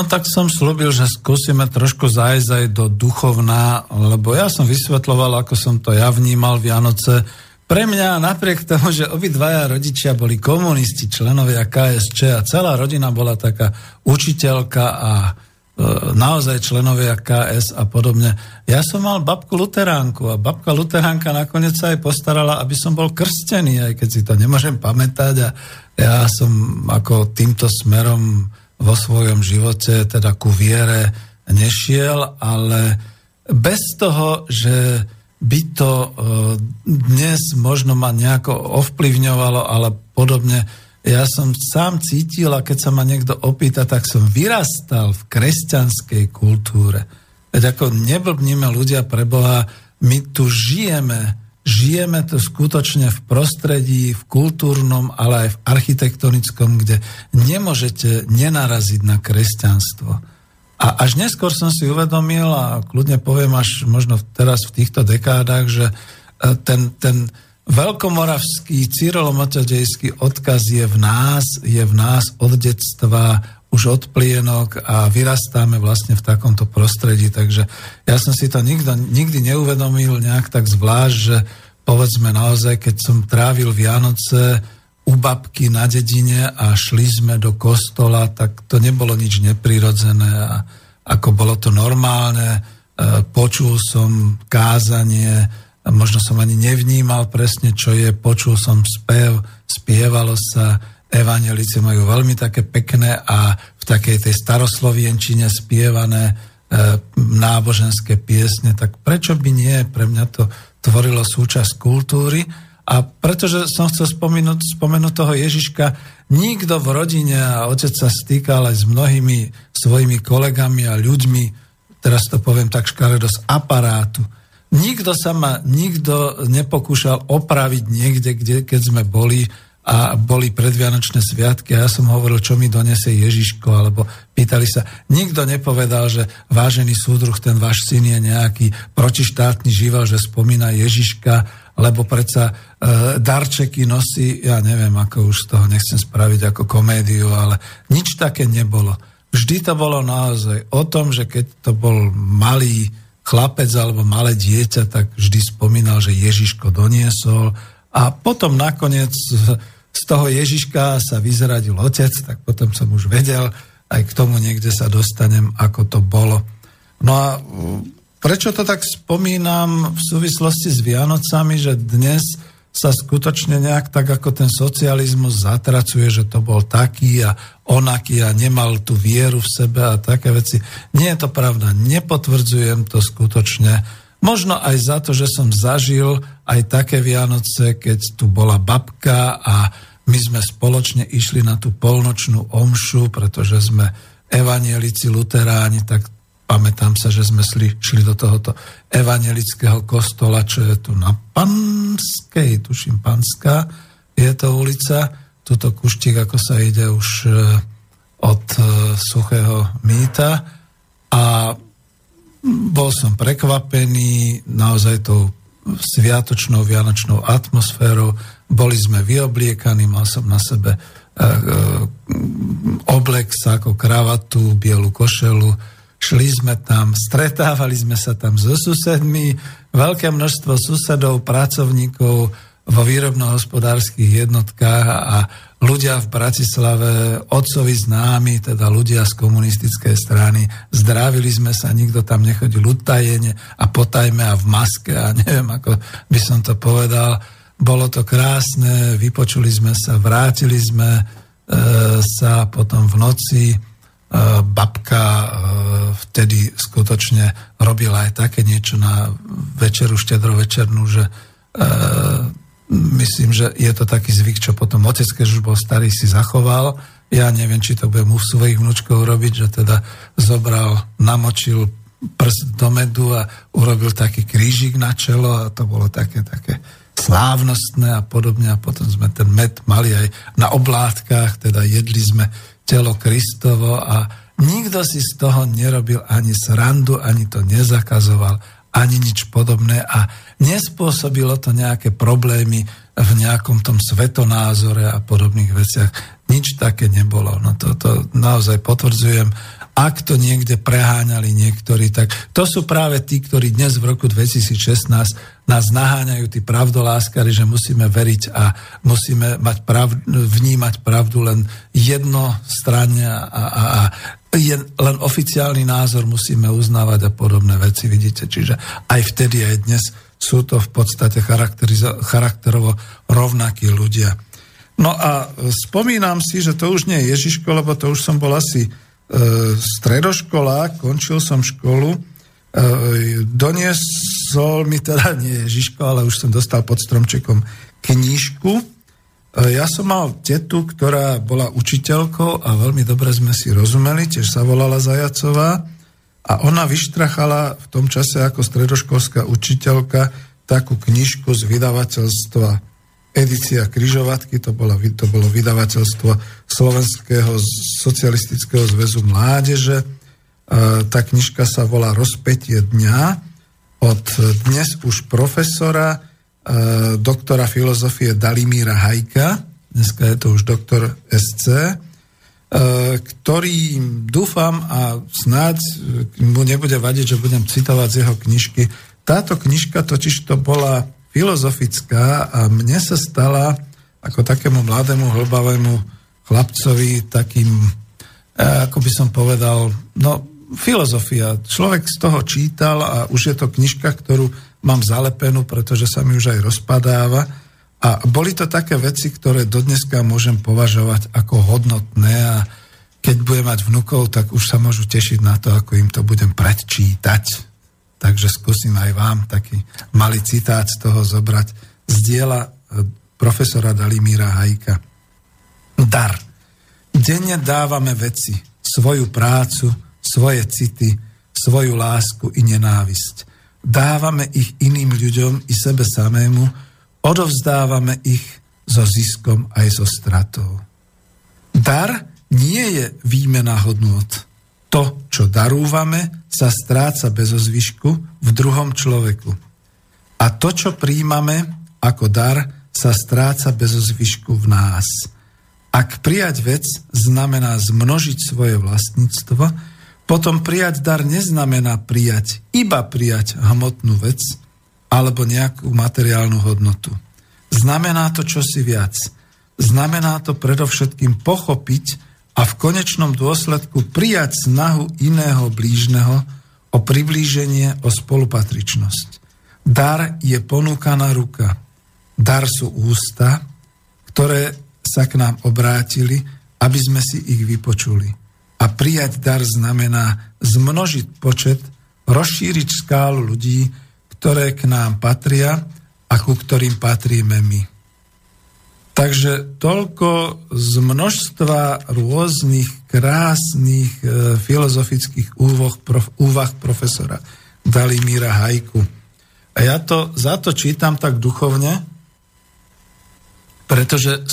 Tak som slúbil, že skúsime trošku zájsť aj do duchovná, lebo ja som vysvetloval, ako som to ja vnímal Vianoce. Pre mňa napriek tomu, že obidvaja rodičia boli komunisti, členovia KSČ a celá rodina bola taká učiteľka a e, naozaj členovia KS a podobne. Ja som mal babku Luteránku a babka Luteránka nakoniec sa aj postarala, aby som bol krstený, aj keď si to nemôžem pamätať a ja som ako týmto smerom vo svojom živote teda ku viere nešiel, ale bez toho, že by to e, dnes možno ma nejako ovplyvňovalo, ale podobne, ja som sám cítil a keď sa ma niekto opýta, tak som vyrastal v kresťanskej kultúre. Veď ako neblbníme ľudia pre Boha, my tu žijeme žijeme to skutočne v prostredí, v kultúrnom, ale aj v architektonickom, kde nemôžete nenaraziť na kresťanstvo. A až neskôr som si uvedomil, a kľudne poviem až možno teraz v týchto dekádach, že e, ten, ten veľkomoravský cyrilometodejský odkaz je v nás, je v nás od detstva, už od plienok a vyrastáme vlastne v takomto prostredí, takže ja som si to nikdo, nikdy neuvedomil nejak tak zvlášť, že povedzme naozaj, keď som trávil Vianoce u babky na dedine a šli sme do kostola, tak to nebolo nič neprirodzené a ako bolo to normálne, e, počul som kázanie, možno som ani nevnímal presne, čo je, počul som spev, spievalo sa, evanelici majú veľmi také pekné a v takej tej staroslovienčine spievané e, náboženské piesne, tak prečo by nie? Pre mňa to tvorilo súčasť kultúry. A pretože som chcel spomenúť, spomenúť toho Ježiška, nikto v rodine a otec sa stýkal aj s mnohými svojimi kolegami a ľuďmi, teraz to poviem tak škaredo, z aparátu. Nikto sa ma, nikto nepokúšal opraviť niekde, kde, keď sme boli, a boli predvianočné sviatky a ja som hovoril, čo mi donese Ježiško, alebo pýtali sa, nikto nepovedal, že vážený súdruh, ten váš syn je nejaký protištátny živel, že spomína Ježiška, lebo predsa e, darčeky nosí, ja neviem, ako už z toho nechcem spraviť ako komédiu, ale nič také nebolo. Vždy to bolo naozaj o tom, že keď to bol malý chlapec alebo malé dieťa, tak vždy spomínal, že Ježiško doniesol a potom nakoniec z toho Ježiška sa vyzradil otec, tak potom som už vedel, aj k tomu niekde sa dostanem, ako to bolo. No a prečo to tak spomínam v súvislosti s Vianocami, že dnes sa skutočne nejak tak ako ten socializmus zatracuje, že to bol taký a onaký a nemal tú vieru v sebe a také veci. Nie je to pravda, nepotvrdzujem to skutočne. Možno aj za to, že som zažil aj také Vianoce, keď tu bola babka a my sme spoločne išli na tú polnočnú omšu, pretože sme evanielici, luteráni, tak pamätám sa, že sme šli, šli do tohoto evanielického kostola, čo je tu na Panskej, tuším Panská, je to ulica, tuto kuštík, ako sa ide už e, od e, suchého mýta. A bol som prekvapený naozaj tou sviatočnou, vianočnou atmosférou. Boli sme vyobliekaní, mal som na sebe e, e, oblek, ako kravatu, bielu košelu. Šli sme tam, stretávali sme sa tam so susedmi, veľké množstvo susedov, pracovníkov vo výrobno-hospodárskych jednotkách a ľudia v Bratislave, otcovi známi, teda ľudia z komunistickej strany, zdravili sme sa, nikto tam nechodil utajene a potajme a v maske a neviem, ako by som to povedal. Bolo to krásne, vypočuli sme sa, vrátili sme e, sa potom v noci. E, babka e, vtedy skutočne robila aj také niečo na večeru štedrovečernú, že e, myslím, že je to taký zvyk, čo potom otec, keď už bol starý, si zachoval. Ja neviem, či to bude mu svojich vnúčkov robiť, že teda zobral, namočil prst do medu a urobil taký krížik na čelo a to bolo také, také slávnostné a podobne a potom sme ten med mali aj na oblátkach, teda jedli sme telo Kristovo a nikto si z toho nerobil ani srandu, ani to nezakazoval, ani nič podobné a nespôsobilo to nejaké problémy v nejakom tom svetonázore a podobných veciach. Nič také nebolo. No to, to naozaj potvrdzujem. Ak to niekde preháňali niektorí, tak to sú práve tí, ktorí dnes v roku 2016 nás naháňajú tí pravdoláskari, že musíme veriť a musíme mať prav, vnímať pravdu len jednostranne a, a, a je len oficiálny názor musíme uznávať a podobné veci, vidíte. Čiže aj vtedy, aj dnes sú to v podstate charakterovo rovnakí ľudia. No a spomínam si, že to už nie je Ježiško, lebo to už som bol asi e, stredoškolák, končil som školu, e, doniesol mi teda nie Ježiško, ale už som dostal pod stromčekom knižku. E, ja som mal tetu, ktorá bola učiteľkou a veľmi dobre sme si rozumeli, tiež sa volala Zajacová. A ona vyštrachala v tom čase ako stredoškolská učiteľka takú knižku z vydavateľstva Edícia kryžovatky, to, bola, to bolo vydavateľstvo Slovenského socialistického zväzu mládeže. E, tá knižka sa volá Rozpetie dňa. Od dnes už profesora, doktora filozofie Dalimíra Hajka, dneska je to už doktor SC, E, ktorý dúfam a snáď e, mu nebude vadiť, že budem citovať z jeho knižky. Táto knižka totiž to bola filozofická a mne sa stala ako takému mladému, hlbavému chlapcovi takým, ako by som povedal, no filozofia. Človek z toho čítal a už je to knižka, ktorú mám zalepenú, pretože sa mi už aj rozpadáva a boli to také veci, ktoré dodneska môžem považovať ako hodnotné a keď budem mať vnukov, tak už sa môžu tešiť na to, ako im to budem predčítať. Takže skúsim aj vám taký malý citát z toho zobrať z diela e, profesora Dalimíra Hajka. Dar. Denne dávame veci, svoju prácu, svoje city, svoju lásku i nenávisť. Dávame ich iným ľuďom i sebe samému, odovzdávame ich so ziskom aj so stratou. Dar nie je výmena hodnot. To, čo darúvame, sa stráca bez ozvyšku v druhom človeku. A to, čo príjmame ako dar, sa stráca bez ozvyšku v nás. Ak prijať vec znamená zmnožiť svoje vlastníctvo, potom prijať dar neznamená prijať, iba prijať hmotnú vec, alebo nejakú materiálnu hodnotu. Znamená to čosi viac. Znamená to predovšetkým pochopiť a v konečnom dôsledku prijať snahu iného blížneho o priblíženie, o spolupatričnosť. Dar je ponúkaná ruka. Dar sú ústa, ktoré sa k nám obrátili, aby sme si ich vypočuli. A prijať dar znamená zmnožiť počet, rozšíriť skálu ľudí, ktoré k nám patria a ku ktorým patríme my. Takže toľko z množstva rôznych krásnych e, filozofických úvah, prof, úvah profesora Dalimíra Hajku. A ja to za to čítam tak duchovne, pretože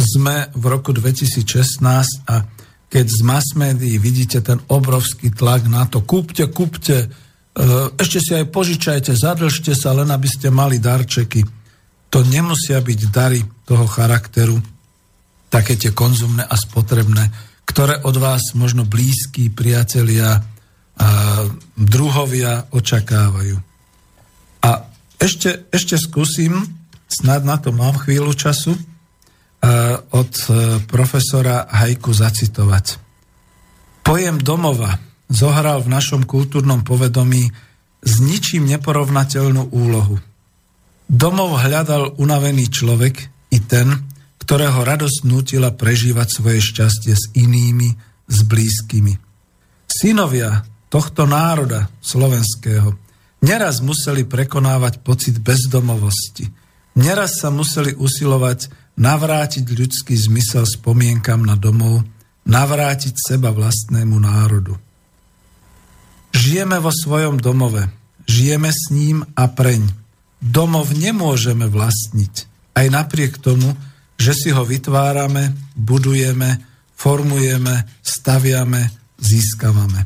sme v roku 2016 a keď z mass médií vidíte ten obrovský tlak na to, kúpte, kúpte, E, ešte si aj požičajte, zadlžte sa, len aby ste mali darčeky. To nemusia byť dary toho charakteru, také tie konzumné a spotrebné, ktoré od vás možno blízki priatelia a druhovia očakávajú. A ešte, ešte skúsim, snad na to mám chvíľu času, od e, profesora Hajku zacitovať. Pojem domova zohral v našom kultúrnom povedomí s ničím neporovnateľnú úlohu. Domov hľadal unavený človek i ten, ktorého radosť nutila prežívať svoje šťastie s inými, s blízkymi. Synovia tohto národa slovenského neraz museli prekonávať pocit bezdomovosti, Neraz sa museli usilovať navrátiť ľudský zmysel spomienkam na domov, navrátiť seba vlastnému národu. Žijeme vo svojom domove, žijeme s ním a preň. Domov nemôžeme vlastniť, aj napriek tomu, že si ho vytvárame, budujeme, formujeme, staviame, získavame.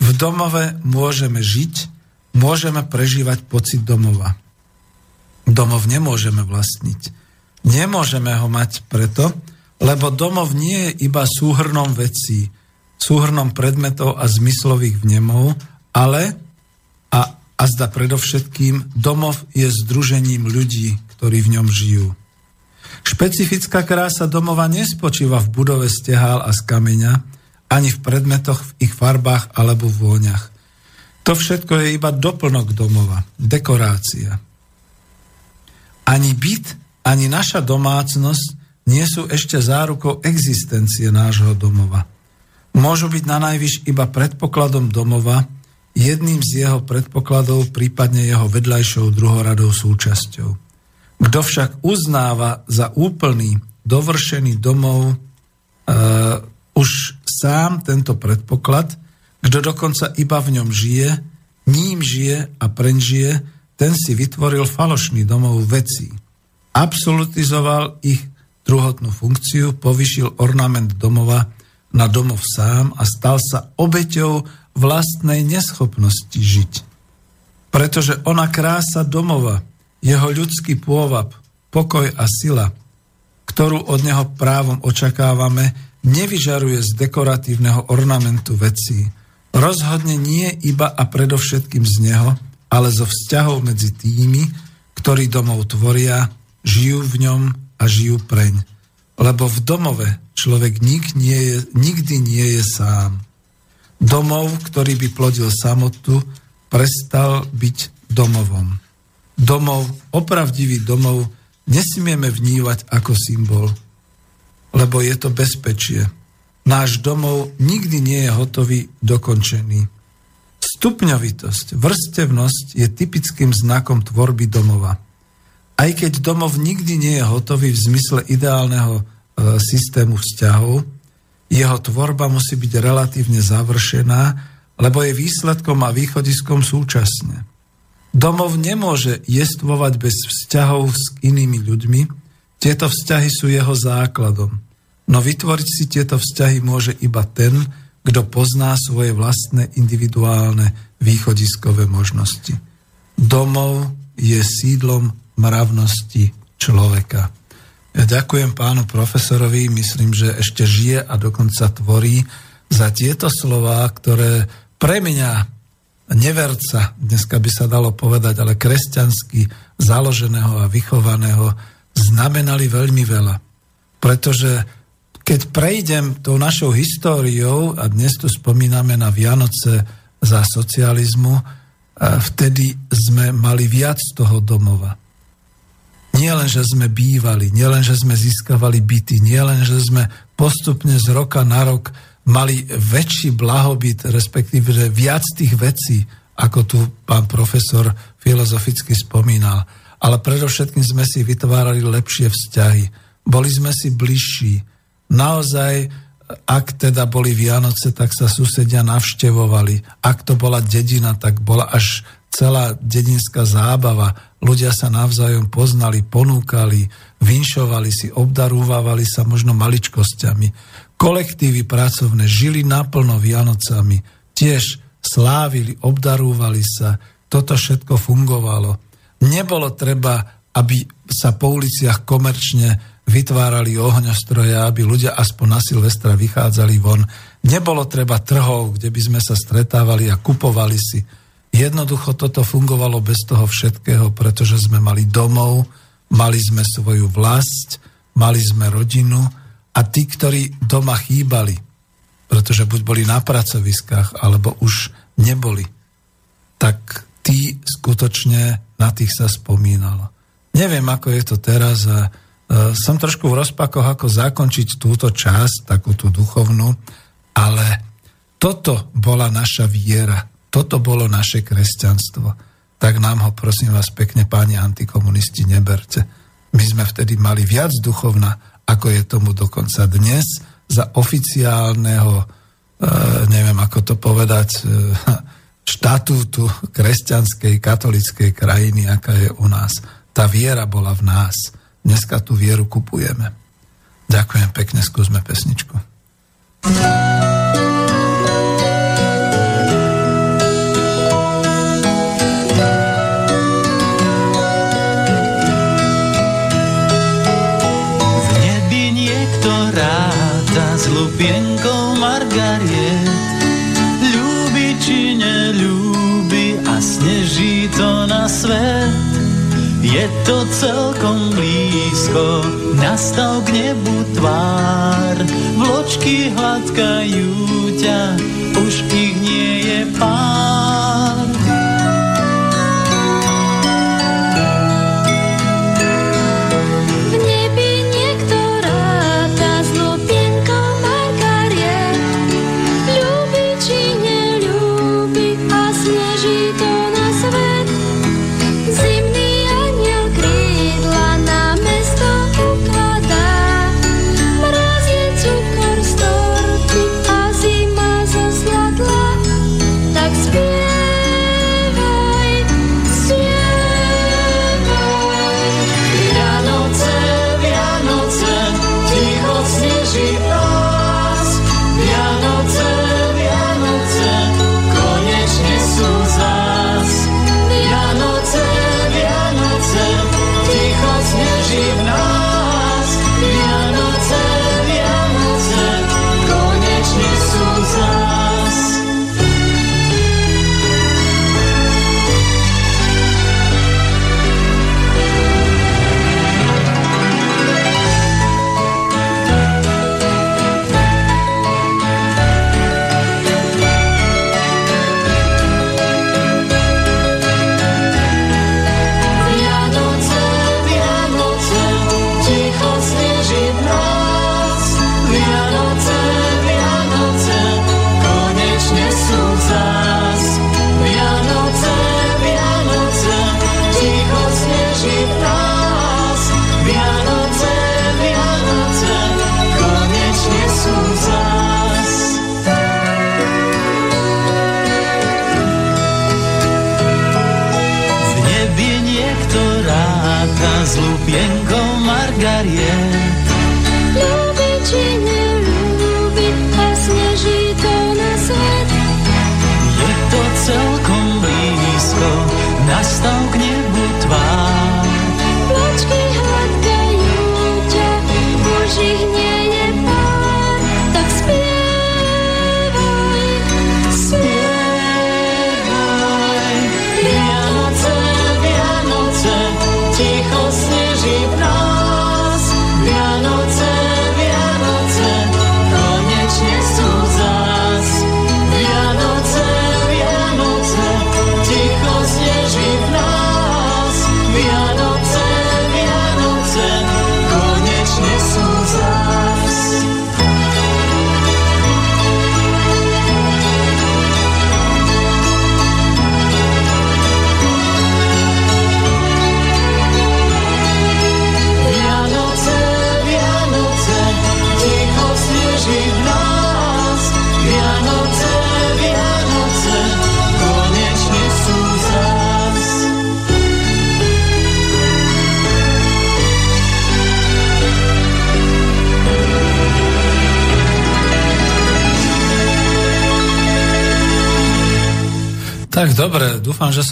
V domove môžeme žiť, môžeme prežívať pocit domova. Domov nemôžeme vlastniť. Nemôžeme ho mať preto, lebo domov nie je iba súhrnom vecí, súhrnom predmetov a zmyslových vnemov, ale, a, a zda predovšetkým, domov je združením ľudí, ktorí v ňom žijú. Špecifická krása domova nespočíva v budove stehál a z kameňa, ani v predmetoch, v ich farbách alebo vôňach. To všetko je iba doplnok domova, dekorácia. Ani byt, ani naša domácnosť nie sú ešte zárukou existencie nášho domova. Môžu byť na najvyš iba predpokladom domova, jedným z jeho predpokladov, prípadne jeho vedľajšou druhoradou súčasťou. Kto však uznáva za úplný, dovršený domov e, už sám tento predpoklad, kto dokonca iba v ňom žije, ním žije a prežije, ten si vytvoril falošný domov vecí. Absolutizoval ich druhotnú funkciu, povyšil ornament domova na domov sám a stal sa obeťou vlastnej neschopnosti žiť. Pretože ona krása domova, jeho ľudský pôvab, pokoj a sila, ktorú od neho právom očakávame, nevyžaruje z dekoratívneho ornamentu vecí. Rozhodne nie iba a predovšetkým z neho, ale zo vzťahov medzi tými, ktorí domov tvoria, žijú v ňom a žijú preň. Lebo v domove človek nik nie je, nikdy nie je sám. Domov, ktorý by plodil samotu, prestal byť domovom. Domov, opravdivý domov, nesmieme vnívať ako symbol lebo je to bezpečie. Náš domov nikdy nie je hotový, dokončený. Stupňovitosť, vrstevnosť je typickým znakom tvorby domova. Aj keď domov nikdy nie je hotový v zmysle ideálneho e, systému vzťahov, jeho tvorba musí byť relatívne završená, lebo je výsledkom a východiskom súčasne. Domov nemôže jestvovať bez vzťahov s inými ľuďmi, tieto vzťahy sú jeho základom. No vytvoriť si tieto vzťahy môže iba ten, kto pozná svoje vlastné individuálne východiskové možnosti. Domov je sídlom mravnosti človeka. Ja ďakujem pánu profesorovi, myslím, že ešte žije a dokonca tvorí za tieto slova, ktoré pre mňa neverca, dneska by sa dalo povedať, ale kresťansky založeného a vychovaného, znamenali veľmi veľa. Pretože keď prejdem tou našou históriou, a dnes tu spomíname na Vianoce za socializmu, vtedy sme mali viac toho domova. Nie len, že sme bývali, nie len, že sme získavali byty, nie len, že sme postupne z roka na rok mali väčší blahobyt, respektíve viac tých vecí, ako tu pán profesor filozoficky spomínal ale predovšetkým sme si vytvárali lepšie vzťahy. Boli sme si bližší. Naozaj, ak teda boli Vianoce, tak sa susedia navštevovali. Ak to bola dedina, tak bola až celá dedinská zábava. Ľudia sa navzájom poznali, ponúkali, vinšovali si, obdarúvali sa možno maličkosťami. Kolektívy pracovné žili naplno Vianocami, tiež slávili, obdarúvali sa. Toto všetko fungovalo. Nebolo treba, aby sa po uliciach komerčne vytvárali ohňostroje, aby ľudia aspoň na Silvestra vychádzali von. Nebolo treba trhov, kde by sme sa stretávali a kupovali si. Jednoducho toto fungovalo bez toho všetkého, pretože sme mali domov, mali sme svoju vlast, mali sme rodinu a tí, ktorí doma chýbali, pretože buď boli na pracoviskách, alebo už neboli, tak tí skutočne na tých sa spomínalo. Neviem, ako je to teraz a e, som trošku v rozpakoch, ako zakončiť túto časť, takú tú duchovnú, ale toto bola naša viera, toto bolo naše kresťanstvo. tak nám ho prosím vás pekne, páni antikomunisti, neberte. My sme vtedy mali viac duchovna, ako je tomu dokonca dnes, za oficiálneho, e, neviem ako to povedať, e, štatútu kresťanskej, katolickej krajiny, aká je u nás. Tá viera bola v nás. Dneska tú vieru kupujeme. Ďakujem pekne, skúsme pesničku. s lupienkou margariet. Ľúbi či neľúbi a sneží to na svet. Je to celkom blízko, nastal k nebu tvár. Vločky hladkajú ťa, už ich nie je pár.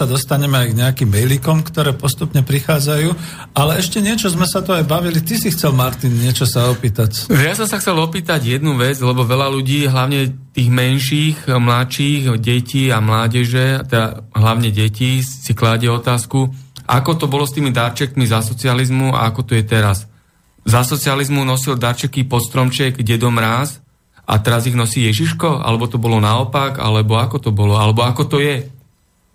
Sa dostaneme aj k nejakým mailikom, ktoré postupne prichádzajú, ale ešte niečo sme sa to aj bavili. Ty si chcel, Martin, niečo sa opýtať. Ja som sa chcel opýtať jednu vec, lebo veľa ľudí, hlavne tých menších, mladších, detí a mládeže, teda hlavne detí, si kladie otázku, ako to bolo s tými darčekmi za socializmu a ako to je teraz. Za socializmu nosil darčeky pod stromček Dedo Mráz a teraz ich nosí Ježiško? Alebo to bolo naopak? Alebo ako to bolo? Alebo ako to je?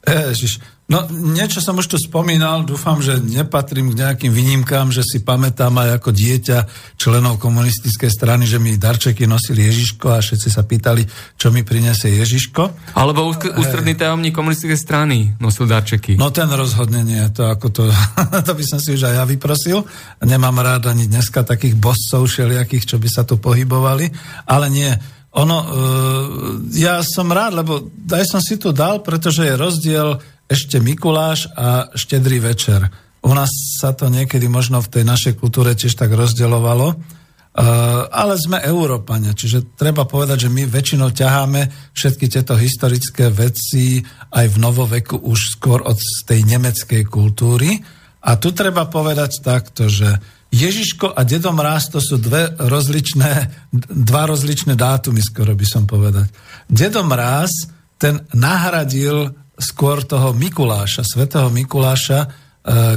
Ježiš, No, niečo som už tu spomínal, dúfam, že nepatrím k nejakým výnimkám, že si pamätám aj ako dieťa členov komunistickej strany, že mi darčeky nosili Ježiško a všetci sa pýtali, čo mi prinesie Ježiško. Alebo ústredný tajomník komunistickej strany nosil darčeky. No ten rozhodne nie, to, ako to, to by som si už aj ja vyprosil. Nemám rád ani dneska takých boscov všelijakých, čo by sa tu pohybovali, ale nie. Ono, uh, ja som rád, lebo aj som si tu dal, pretože je rozdiel ešte Mikuláš a Štedrý večer. U nás sa to niekedy možno v tej našej kultúre tiež tak rozdeľovalo, uh, ale sme Európania, čiže treba povedať, že my väčšinou ťaháme všetky tieto historické veci aj v novoveku už skôr od tej nemeckej kultúry. A tu treba povedať takto, že Ježiško a Dedo Mráz to sú dve rozličné, dva rozličné dátumy, skoro by som povedať. Dedo Mráz, ten nahradil skôr toho Mikuláša, svetého Mikuláša, e,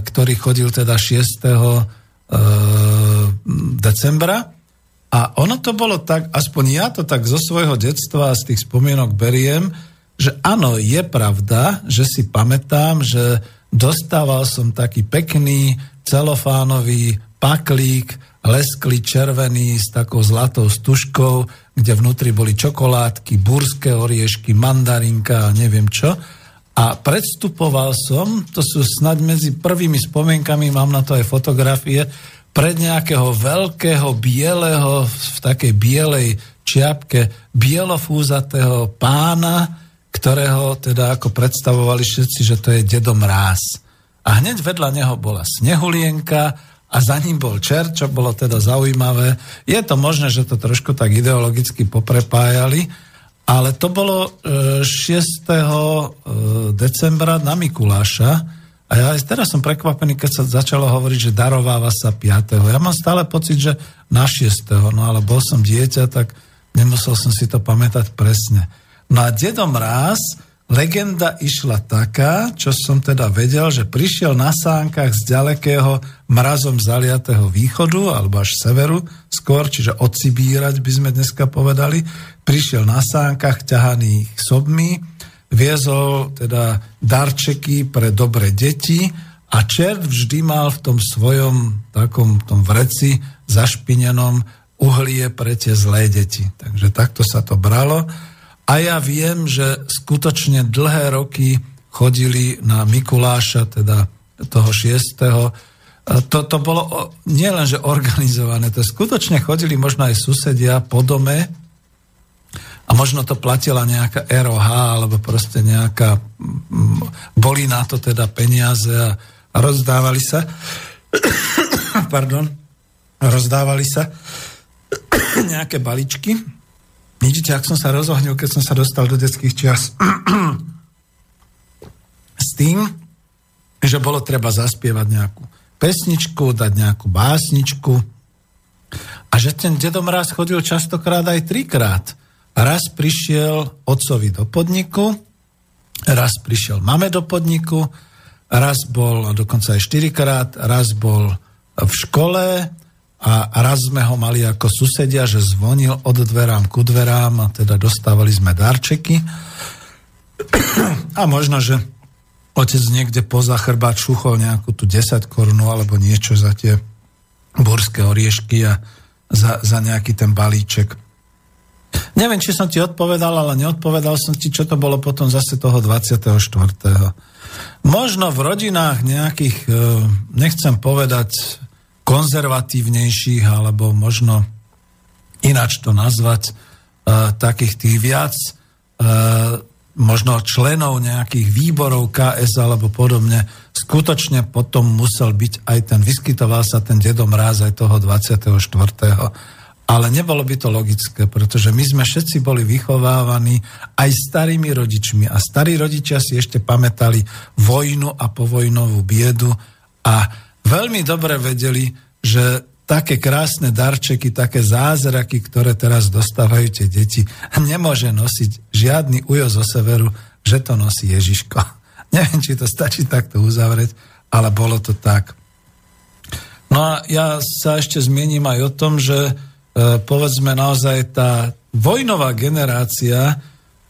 ktorý chodil teda 6. E, decembra. A ono to bolo tak, aspoň ja to tak zo svojho detstva a z tých spomienok beriem, že áno, je pravda, že si pamätám, že dostával som taký pekný celofánový paklík, lesklý červený s takou zlatou stužkou, kde vnútri boli čokoládky, burské oriešky, mandarinka a neviem čo. A predstupoval som, to sú snad medzi prvými spomienkami, mám na to aj fotografie, pred nejakého veľkého bieleho, v takej bielej čiapke, bielofúzatého pána, ktorého teda ako predstavovali všetci, že to je Dedo Mráz. A hneď vedľa neho bola Snehulienka a za ním bol čert, čo bolo teda zaujímavé. Je to možné, že to trošku tak ideologicky poprepájali, ale to bolo 6. E, e, decembra na Mikuláša a ja aj teraz som prekvapený, keď sa začalo hovoriť, že darováva sa 5. Ja mám stále pocit, že na 6. No ale bol som dieťa, tak nemusel som si to pamätať presne. No a Dedo Mráz legenda išla taká, čo som teda vedel, že prišiel na sánkach z ďalekého mrazom zaliatého východu, alebo až severu skôr, čiže odsibírať by sme dneska povedali, prišiel na sánkach ťahaných sobmi, viezol teda darčeky pre dobré deti a čert vždy mal v tom svojom takom tom vreci zašpinenom uhlie pre tie zlé deti. Takže takto sa to bralo. A ja viem, že skutočne dlhé roky chodili na Mikuláša, teda toho 6. To, to bolo nielen, že organizované, to skutočne chodili možno aj susedia po dome a možno to platila nejaká ROH alebo proste nejaká, boli na to teda peniaze a, a rozdávali sa. Pardon. Rozdávali sa nejaké baličky Vidíte, ak som sa rozohnil, keď som sa dostal do detských čias. S tým, že bolo treba zaspievať nejakú pesničku, dať nejakú básničku. A že ten dedom raz chodil častokrát aj trikrát. Raz prišiel otcovi do podniku, raz prišiel mame do podniku, raz bol, dokonca aj štyrikrát, raz bol v škole, a raz sme ho mali ako susedia, že zvonil od dverám ku dverám a teda dostávali sme darčeky. A možno, že otec niekde poza chrbát šuchol nejakú tu 10 korunu alebo niečo za tie burské oriešky a za, za nejaký ten balíček. Neviem, či som ti odpovedal, ale neodpovedal som ti, čo to bolo potom zase toho 24. Možno v rodinách nejakých, eh, nechcem povedať, konzervatívnejších, alebo možno ináč to nazvať, uh, takých tých viac uh, možno členov nejakých výborov KS alebo podobne, skutočne potom musel byť aj ten, vyskytoval sa ten dedom ráz aj toho 24. Ale nebolo by to logické, pretože my sme všetci boli vychovávaní aj starými rodičmi a starí rodičia si ešte pamätali vojnu a povojnovú biedu a veľmi dobre vedeli, že také krásne darčeky, také zázraky, ktoré teraz dostávajú tie deti, nemôže nosiť žiadny ujo zo severu, že to nosí Ježiško. Neviem, či to stačí takto uzavrieť, ale bolo to tak. No a ja sa ešte zmiením aj o tom, že e, povedzme naozaj tá vojnová generácia,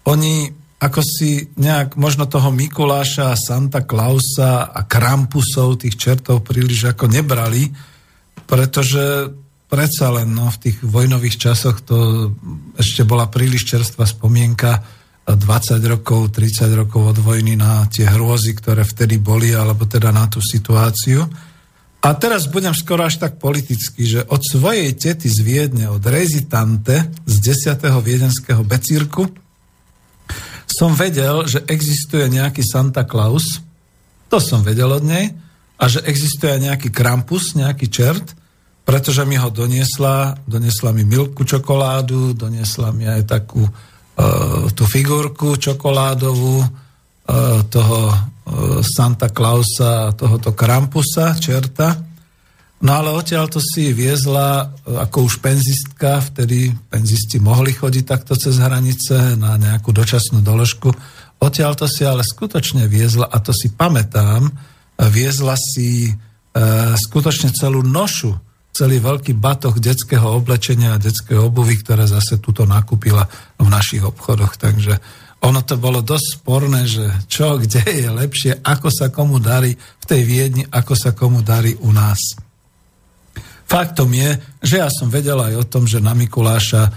oni ako si nejak možno toho Mikuláša, Santa Clausa a Krampusov, tých čertov príliš ako nebrali, pretože predsa len no, v tých vojnových časoch to ešte bola príliš čerstvá spomienka 20 rokov, 30 rokov od vojny na tie hrôzy, ktoré vtedy boli, alebo teda na tú situáciu. A teraz budem skoro až tak politicky, že od svojej tety z Viedne, od rezitante z 10. viedenského becírku, som vedel, že existuje nejaký Santa Claus, to som vedel od nej, a že existuje nejaký Krampus, nejaký čert, pretože mi ho doniesla, doniesla mi milku čokoládu, doniesla mi aj takú uh, tú figurku čokoládovú uh, toho uh, Santa Clausa, tohoto Krampusa, čerta. No ale odtiaľ to si viezla ako už penzistka, vtedy penzisti mohli chodiť takto cez hranice na nejakú dočasnú doložku. Odtiaľ to si ale skutočne viezla, a to si pamätám, viezla si e, skutočne celú nošu, celý veľký batoh detského oblečenia a detského obuvy, ktoré zase tuto nakúpila v našich obchodoch. Takže ono to bolo dosť sporné, že čo, kde je lepšie, ako sa komu darí v tej Viedni, ako sa komu darí u nás. Faktom je, že ja som vedel aj o tom, že na Mikuláša e,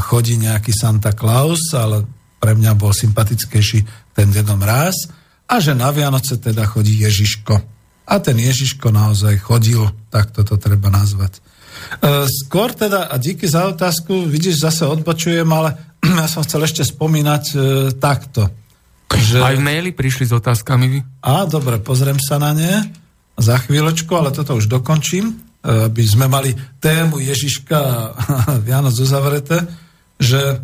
chodí nejaký Santa Claus, ale pre mňa bol sympatickejší ten Dedo Mráz a že na Vianoce teda chodí Ježiško. A ten Ježiško naozaj chodil, tak toto treba nazvať. E, skôr teda, a díky za otázku, vidíš, zase odbočujem, ale ja som chcel ešte spomínať e, takto. Že... Aj v maili prišli s otázkami. A, dobre, pozriem sa na ne za chvíľočku, ale toto už dokončím aby sme mali tému Ježiška Vianoc uzavreté, že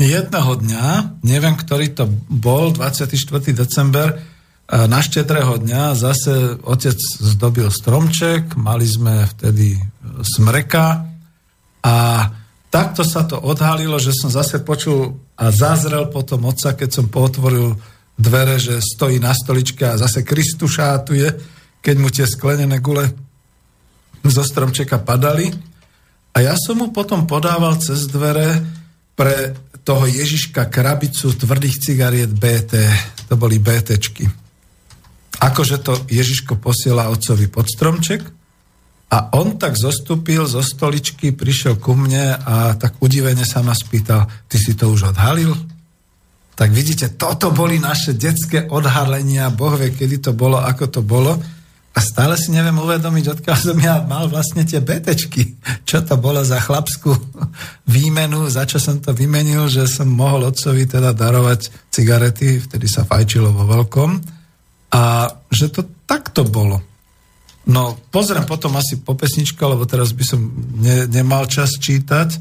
jedného dňa, neviem, ktorý to bol, 24. december, na štedrého dňa zase otec zdobil stromček, mali sme vtedy smreka a takto sa to odhalilo, že som zase počul a zazrel potom otca, keď som potvoril dvere, že stojí na stoličke a zase Kristušátuje, keď mu tie sklenené gule zo stromčeka padali a ja som mu potom podával cez dvere pre toho Ježiška krabicu tvrdých cigariet BT. To boli BTčky. Akože to Ježiško posiela otcovi pod stromček a on tak zostúpil zo stoličky, prišiel ku mne a tak udivene sa ma spýtal, ty si to už odhalil? Tak vidíte, toto boli naše detské odhalenia, Boh vie, kedy to bolo, ako to bolo. A stále si neviem uvedomiť, odkiaľ som ja mal vlastne tie betečky. Čo to bolo za chlapskú výmenu, za čo som to vymenil, že som mohol otcovi teda darovať cigarety, vtedy sa fajčilo vo veľkom. A že to takto bolo. No, pozriem potom asi po pesničku, lebo teraz by som ne, nemal čas čítať,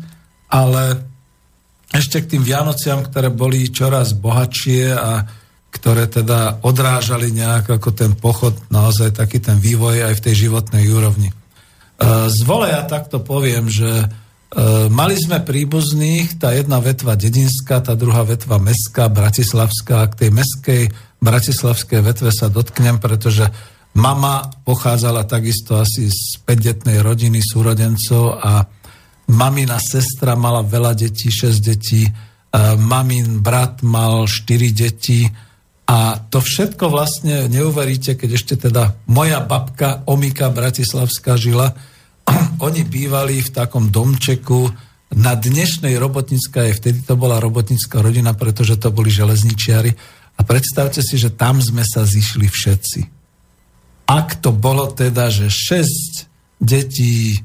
ale ešte k tým Vianociam, ktoré boli čoraz bohatšie a ktoré teda odrážali nejak ako ten pochod, naozaj taký ten vývoj aj v tej životnej úrovni. E, z ja takto poviem, že e, mali sme príbuzných, tá jedna vetva dedinská, tá druhá vetva mestská, bratislavská. K tej meskej bratislavskej vetve sa dotknem, pretože mama pochádzala takisto asi z 5-detnej rodiny súrodencov a mamina sestra mala veľa detí, 6 detí, e, mamin brat mal 4 deti, a to všetko vlastne neuveríte, keď ešte teda moja babka Omika Bratislavská žila, oni bývali v takom domčeku na dnešnej robotníckej, vtedy to bola robotnícka rodina, pretože to boli železničiari. A predstavte si, že tam sme sa zišli všetci. Ak to bolo teda, že 6 detí, e,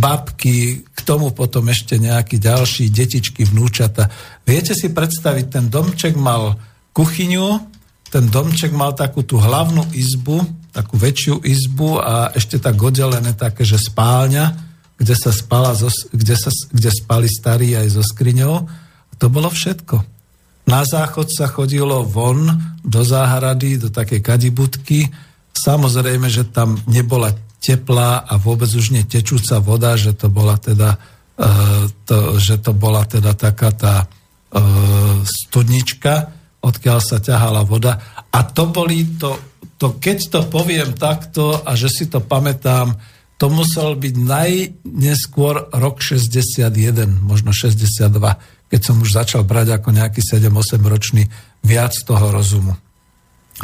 babky, k tomu potom ešte nejakí ďalší detičky, vnúčata. Viete si predstaviť, ten domček mal kuchyňu, ten domček mal takú tú hlavnú izbu, takú väčšiu izbu a ešte tak oddelené také, že spálňa, kde sa spala, kde, sa, kde spali starí aj so skriňou. To bolo všetko. Na záchod sa chodilo von do záhrady, do takej kadibudky. Samozrejme, že tam nebola teplá a vôbec už netečúca voda, že to bola teda, uh, to, že to bola teda taká tá uh, studnička, odkiaľ sa ťahala voda. A to boli to, to, keď to poviem takto a že si to pamätám, to musel byť najneskôr rok 61, možno 62, keď som už začal brať ako nejaký 7-8 ročný viac toho rozumu.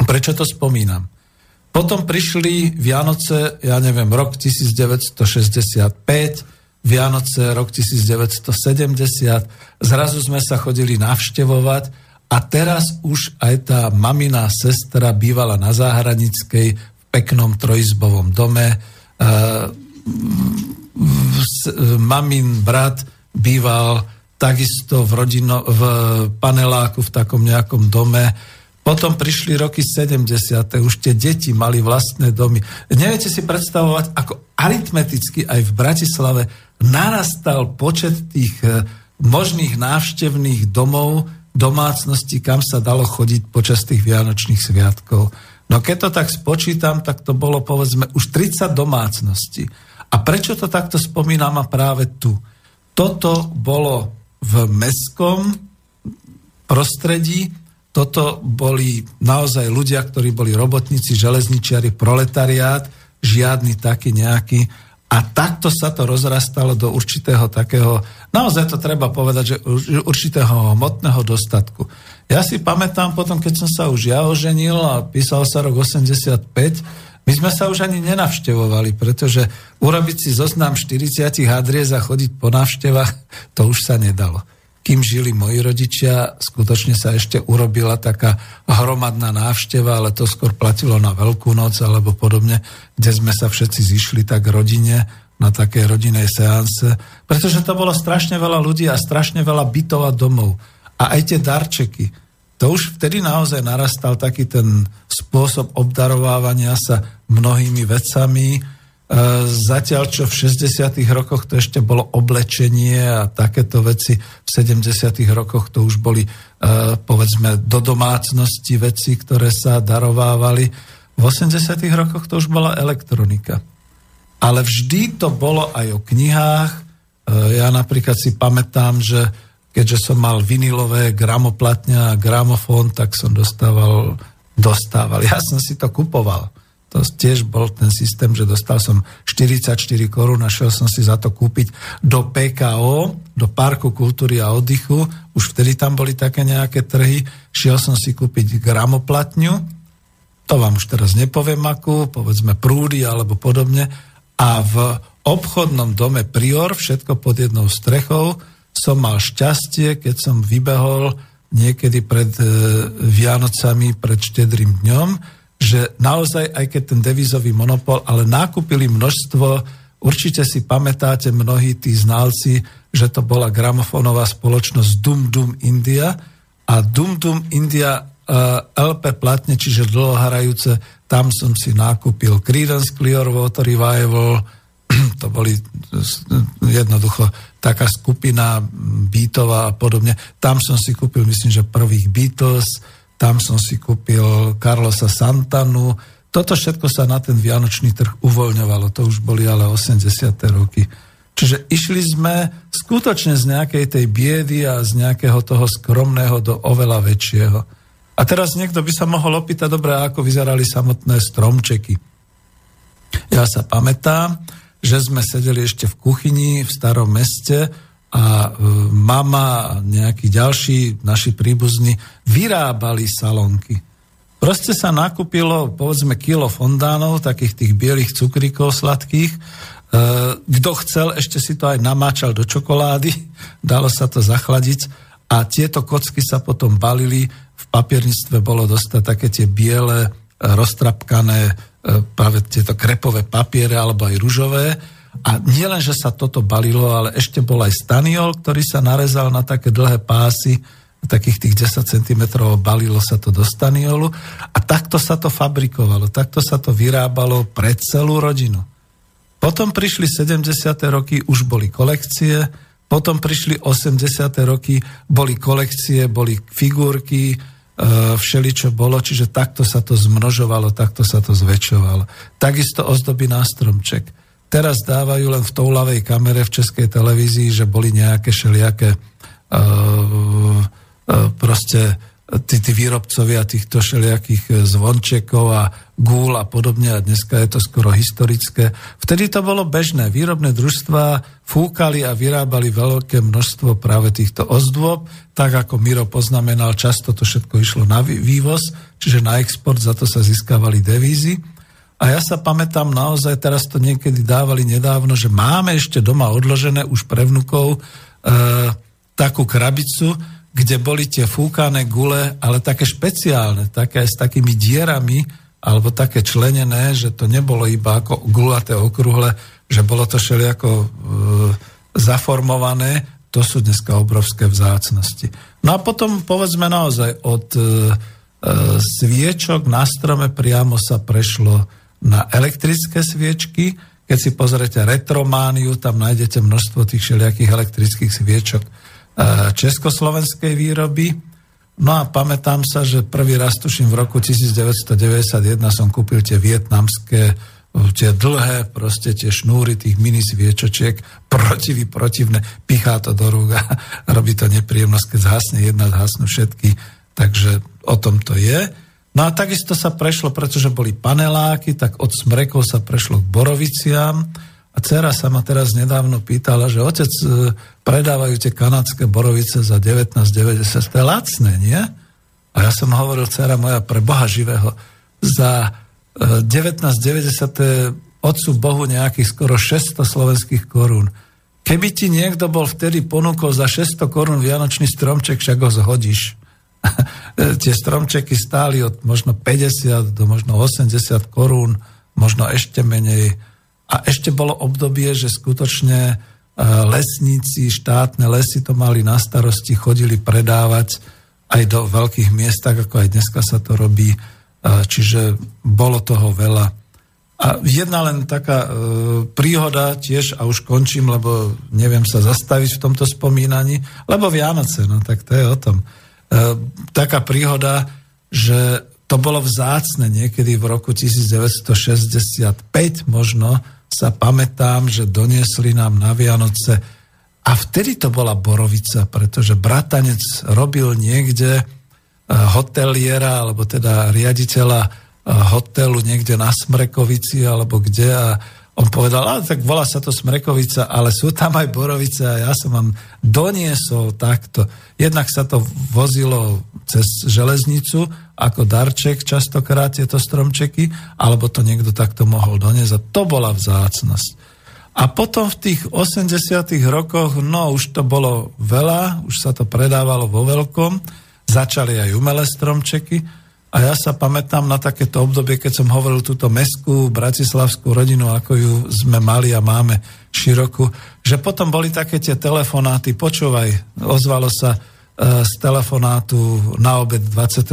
Prečo to spomínam? Potom prišli Vianoce, ja neviem, rok 1965, Vianoce rok 1970, zrazu sme sa chodili navštevovať a teraz už aj tá maminá sestra bývala na Záhranickej v peknom trojizbovom dome, mamin brat býval takisto v, rodino, v paneláku v takom nejakom dome. Potom prišli roky 70. Už tie deti mali vlastné domy. Neviete si predstavovať, ako aritmeticky aj v Bratislave narastal počet tých e, možných návštevných domov, domácností, kam sa dalo chodiť počas tých Vianočných sviatkov. No keď to tak spočítam, tak to bolo povedzme už 30 domácností. A prečo to takto spomínam a práve tu? Toto bolo v mestskom prostredí, toto boli naozaj ľudia, ktorí boli robotníci, železničiari, proletariát, žiadny taký nejaký. A takto sa to rozrastalo do určitého takého, naozaj to treba povedať, že určitého hmotného dostatku. Ja si pamätám potom, keď som sa už ja oženil a písal sa rok 85, my sme sa už ani nenavštevovali, pretože urobiť si zoznam 40 hadriez a chodiť po návštevách, to už sa nedalo. Kým žili moji rodičia, skutočne sa ešte urobila taká hromadná návšteva, ale to skôr platilo na Veľkú noc alebo podobne, kde sme sa všetci zišli tak rodine na také rodinej seanse, pretože to bolo strašne veľa ľudí a strašne veľa bytov a domov a aj tie darčeky. To už vtedy naozaj narastal taký ten spôsob obdarovávania sa mnohými vecami. E, zatiaľ, čo v 60. rokoch to ešte bolo oblečenie a takéto veci, v 70. rokoch to už boli, e, povedzme, do domácnosti veci, ktoré sa darovávali. V 80. rokoch to už bola elektronika. Ale vždy to bolo aj o knihách. E, ja napríklad si pamätám, že keďže som mal vinilové gramoplatňa a gramofón, tak som dostával, dostával. Ja som si to kupoval. To tiež bol ten systém, že dostal som 44 korún a šiel som si za to kúpiť do PKO, do Parku kultúry a oddychu. Už vtedy tam boli také nejaké trhy. Šiel som si kúpiť gramoplatňu, to vám už teraz nepoviem akú, povedzme prúdy alebo podobne. A v obchodnom dome Prior, všetko pod jednou strechou, som mal šťastie, keď som vybehol niekedy pred e, Vianocami, pred štedrým dňom, že naozaj, aj keď ten devizový monopol, ale nakúpili množstvo, určite si pamätáte mnohí tí znalci, že to bola gramofónová spoločnosť Dum Dum India a Dum Dum India uh, e, LP platne, čiže dlhoharajúce, tam som si nakúpil Creedence Clearwater Revival, to boli jednoducho taká skupina Beatová a podobne. Tam som si kúpil, myslím, že prvých Beatles, tam som si kúpil Carlosa Santanu. Toto všetko sa na ten vianočný trh uvoľňovalo. To už boli ale 80. roky. Čiže išli sme skutočne z nejakej tej biedy a z nejakého toho skromného do oveľa väčšieho. A teraz niekto by sa mohol opýtať, dobre, ako vyzerali samotné stromčeky. Ja sa pamätám, že sme sedeli ešte v kuchyni v starom meste a e, mama a nejakí ďalší naši príbuzní vyrábali salonky. Proste sa nakúpilo, povedzme, kilo fondánov, takých tých bielých cukríkov sladkých. E, kto chcel, ešte si to aj namáčal do čokolády, dalo sa to zachladiť a tieto kocky sa potom balili. V papierníctve bolo dostať také tie biele, roztrapkané E, práve tieto krepové papiere alebo aj ružové. A nielen, že sa toto balilo, ale ešte bol aj staniol, ktorý sa narezal na také dlhé pásy, takých tých 10 cm balilo sa to do staniolu a takto sa to fabrikovalo, takto sa to vyrábalo pre celú rodinu. Potom prišli 70. roky, už boli kolekcie, potom prišli 80. roky, boli kolekcie, boli figurky, E, všeličo bolo, čiže takto sa to zmnožovalo, takto sa to zväčšovalo. Takisto ozdoby na stromček. Teraz dávajú len v toulavej kamere v českej televízii, že boli nejaké všelijaké uh, uh, proste tí, tí výrobcovia týchto všelijakých e, zvončekov a gúl a podobne a dneska je to skoro historické. Vtedy to bolo bežné. Výrobné družstva fúkali a vyrábali veľké množstvo práve týchto ozdôb, tak ako Miro poznamenal, často to všetko išlo na vývoz, čiže na export, za to sa získavali devízy. A ja sa pamätám naozaj, teraz to niekedy dávali nedávno, že máme ešte doma odložené už pre vnukov e, takú krabicu, kde boli tie fúkané gule, ale také špeciálne, také s takými dierami, alebo také členené, že to nebolo iba ako gulaté okrúhle, že bolo to všelijako e, zaformované, to sú dneska obrovské vzácnosti. No a potom povedzme naozaj od e, e, sviečok na strome priamo sa prešlo na elektrické sviečky. Keď si pozrete retromániu, tam nájdete množstvo tých všelijakých elektrických sviečok československej výroby. No a pamätám sa, že prvý raz, tuším, v roku 1991 som kúpil tie vietnamské tie dlhé, proste tie šnúry tých mini sviečočiek, protivy, protivné, pichá to do rúk a robí to nepríjemnosť, keď zhasne jedna, zhasnú všetky, takže o tom to je. No a takisto sa prešlo, pretože boli paneláky, tak od smrekov sa prešlo k boroviciam, a dcera sa ma teraz nedávno pýtala, že otec, e, predávajú tie kanadské borovice za 19,90. To je lacné, nie? A ja som hovoril, dcera moja, pre Boha živého, za 19,90 e, otcu Bohu nejakých skoro 600 slovenských korún. Keby ti niekto bol vtedy ponúkol za 600 korún vianočný stromček, však ho zhodíš. Tie stromčeky stáli od možno 50 do možno 80 korún, možno ešte menej a ešte bolo obdobie, že skutočne e, lesníci, štátne lesy to mali na starosti, chodili predávať aj do veľkých miest, tak ako aj dneska sa to robí. E, čiže bolo toho veľa. A jedna len taká e, príhoda tiež, a už končím, lebo neviem sa zastaviť v tomto spomínaní, lebo Vianoce, no tak to je o tom. Taká príhoda, že to bolo vzácne niekedy v roku 1965 možno, sa pamätám, že doniesli nám na Vianoce a vtedy to bola borovica, pretože bratanec robil niekde eh, hoteliera, alebo teda riaditeľa eh, hotelu niekde na Smrekovici, alebo kde a on povedal, ale tak volá sa to Smrekovica, ale sú tam aj Borovice a ja som vám doniesol takto. Jednak sa to vozilo cez železnicu ako darček častokrát tieto stromčeky, alebo to niekto takto mohol doniesť a to bola vzácnosť. A potom v tých 80 rokoch, no už to bolo veľa, už sa to predávalo vo veľkom, začali aj umelé stromčeky, a ja sa pamätám na takéto obdobie, keď som hovoril túto meskú bratislavskú rodinu, ako ju sme mali a máme širokú, že potom boli také tie telefonáty, počúvaj, ozvalo sa z telefonátu na obed 24.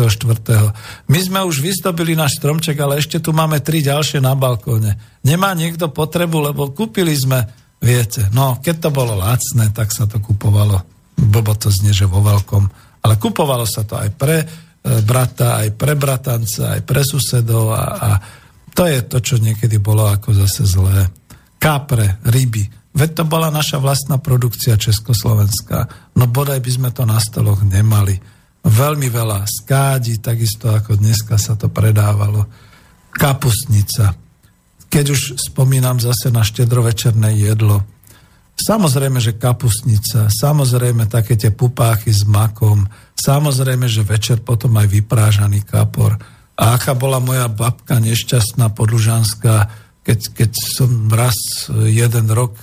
My sme už vyzdobili náš stromček, ale ešte tu máme tri ďalšie na balkóne. Nemá niekto potrebu, lebo kúpili sme, viete, no keď to bolo lacné, tak sa to kupovalo, blbo to znie, že vo veľkom, ale kupovalo sa to aj pre E, brata, aj pre bratanca, aj pre susedov a, a to je to, čo niekedy bolo ako zase zlé. Kapre, ryby. Veď to bola naša vlastná produkcia československá. No bodaj by sme to na stoloch nemali. Veľmi veľa skádi, takisto ako dneska sa to predávalo. Kapustnica. Keď už spomínam zase na štedrovečerné jedlo, Samozrejme, že kapustnica, samozrejme také tie pupáchy s makom, samozrejme, že večer potom aj vyprážaný kapor. A aká bola moja babka nešťastná podlužanská, keď, keď som raz jeden rok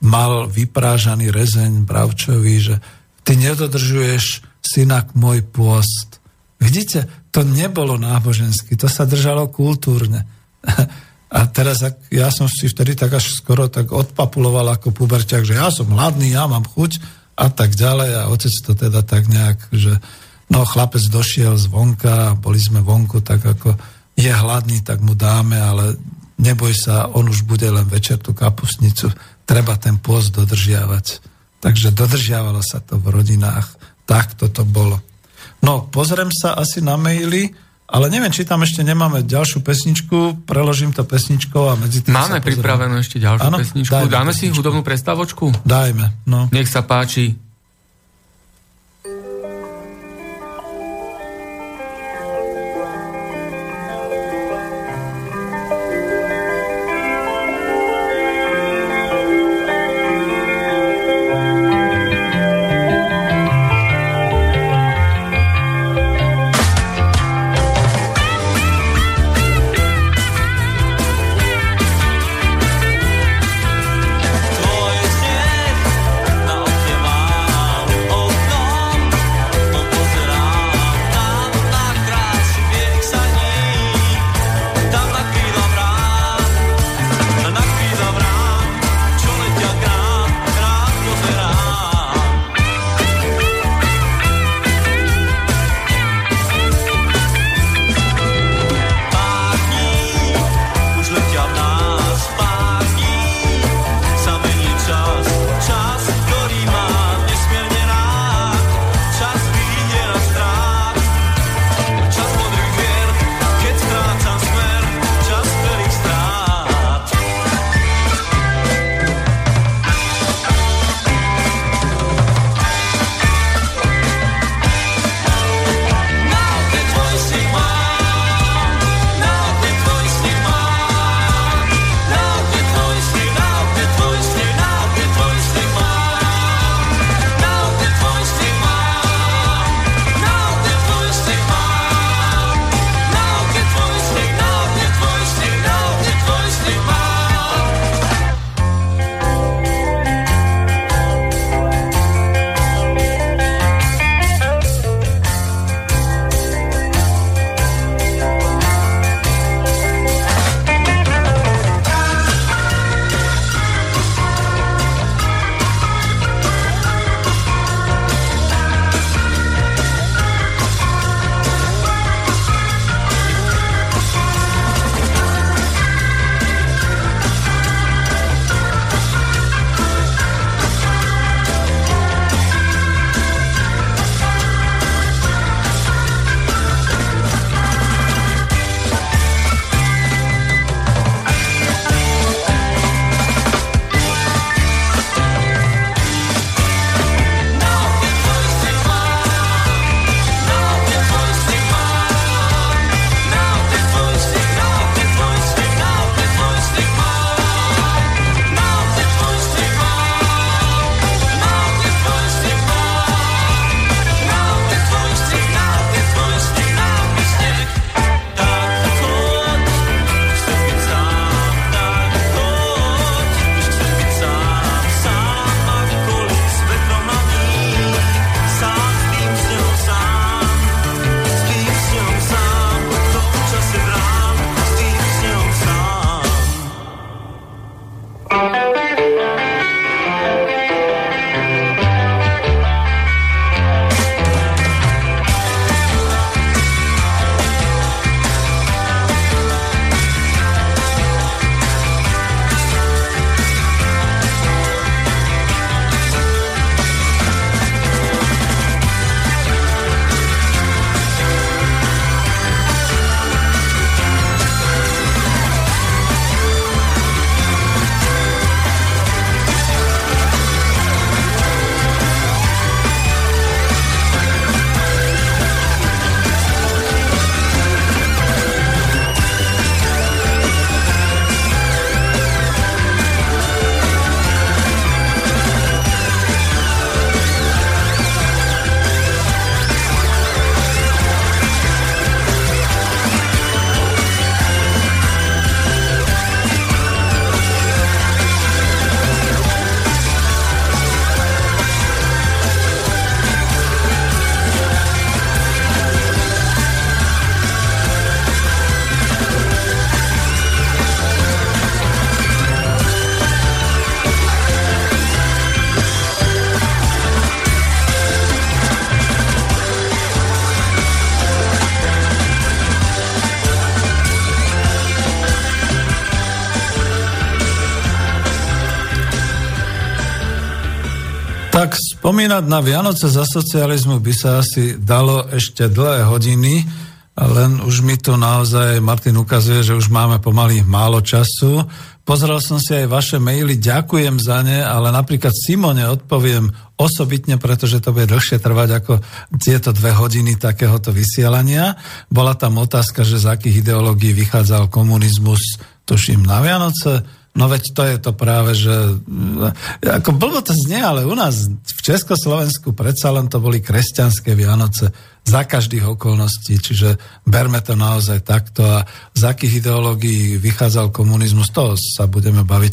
mal vyprážaný rezeň bravčový, že ty nedodržuješ synak môj pôst. Vidíte, to nebolo náboženské, to sa držalo kultúrne. A teraz ja som si vtedy tak až skoro tak odpapuloval ako puberťak, že ja som hladný, ja mám chuť a tak ďalej a otec to teda tak nejak, že no chlapec došiel zvonka, boli sme vonku, tak ako je hladný, tak mu dáme, ale neboj sa, on už bude len večer tú kapusnicu, treba ten pôst dodržiavať. Takže dodržiavalo sa to v rodinách, tak toto bolo. No, pozriem sa asi na maily, ale neviem, či tam ešte nemáme ďalšiu pesničku, preložím to pesničkou a medzi tým Máme pripravenú ešte ďalšiu ano? pesničku. Dáme pesničku. si hudobnú prestávočku? Dajme, no. Nech sa páči. Spomínať na Vianoce za socializmu by sa asi dalo ešte dlhé hodiny, len už mi tu naozaj Martin ukazuje, že už máme pomaly málo času. Pozrel som si aj vaše maily, ďakujem za ne, ale napríklad Simone odpoviem osobitne, pretože to bude dlhšie trvať ako tieto dve hodiny takéhoto vysielania. Bola tam otázka, že z akých ideológií vychádzal komunizmus, tuším, na Vianoce No veď to je to práve, že ako blbo to znie, ale u nás v Československu predsa len to boli kresťanské Vianoce za každých okolností, čiže berme to naozaj takto a z akých ideológií vychádzal komunizmus, to sa budeme baviť.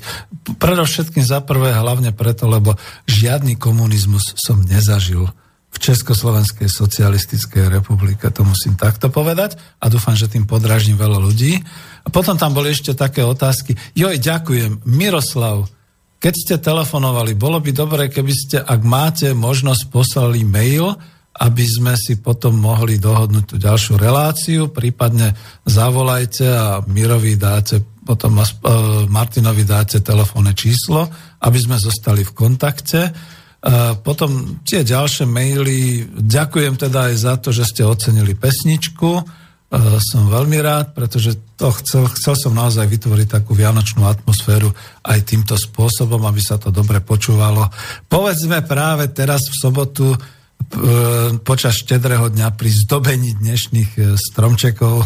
Predovšetkým za prvé, hlavne preto, lebo žiadny komunizmus som nezažil v Československej socialistickej republike, to musím takto povedať a dúfam, že tým podražím veľa ľudí. A potom tam boli ešte také otázky. Joj, ďakujem. Miroslav, keď ste telefonovali, bolo by dobré, keby ste, ak máte možnosť, poslali mail, aby sme si potom mohli dohodnúť tú ďalšiu reláciu, prípadne zavolajte a Mirovi dáte, potom e, Martinovi dáte telefónne číslo, aby sme zostali v kontakte. E, potom tie ďalšie maily, ďakujem teda aj za to, že ste ocenili pesničku. Eh, som veľmi rád, pretože to chcel, chcel som naozaj vytvoriť takú vianočnú atmosféru aj týmto spôsobom, aby sa to dobre počúvalo. Povedzme práve teraz v sobotu e, počas štedrého dňa pri zdobení dnešných eh, stromčekov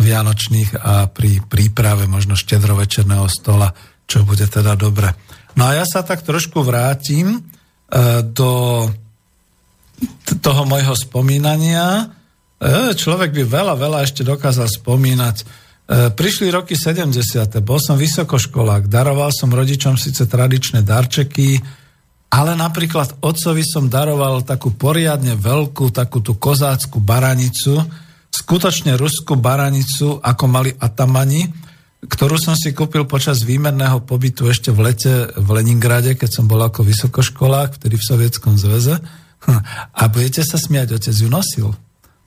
vianočných a pri príprave možno štedrovečerného stola, čo bude teda dobre. No a ja sa tak trošku vrátim do toho môjho spomínania, človek by veľa, veľa ešte dokázal spomínať. Prišli roky 70. Bol som vysokoškolák, daroval som rodičom síce tradičné darčeky, ale napríklad otcovi som daroval takú poriadne veľkú, takú tú kozácku baranicu, skutočne ruskú baranicu, ako mali atamani, ktorú som si kúpil počas výmerného pobytu ešte v lete v Leningrade, keď som bol ako vysokoškolák, vtedy v Sovietskom zväze. A budete sa smiať, otec ju nosil.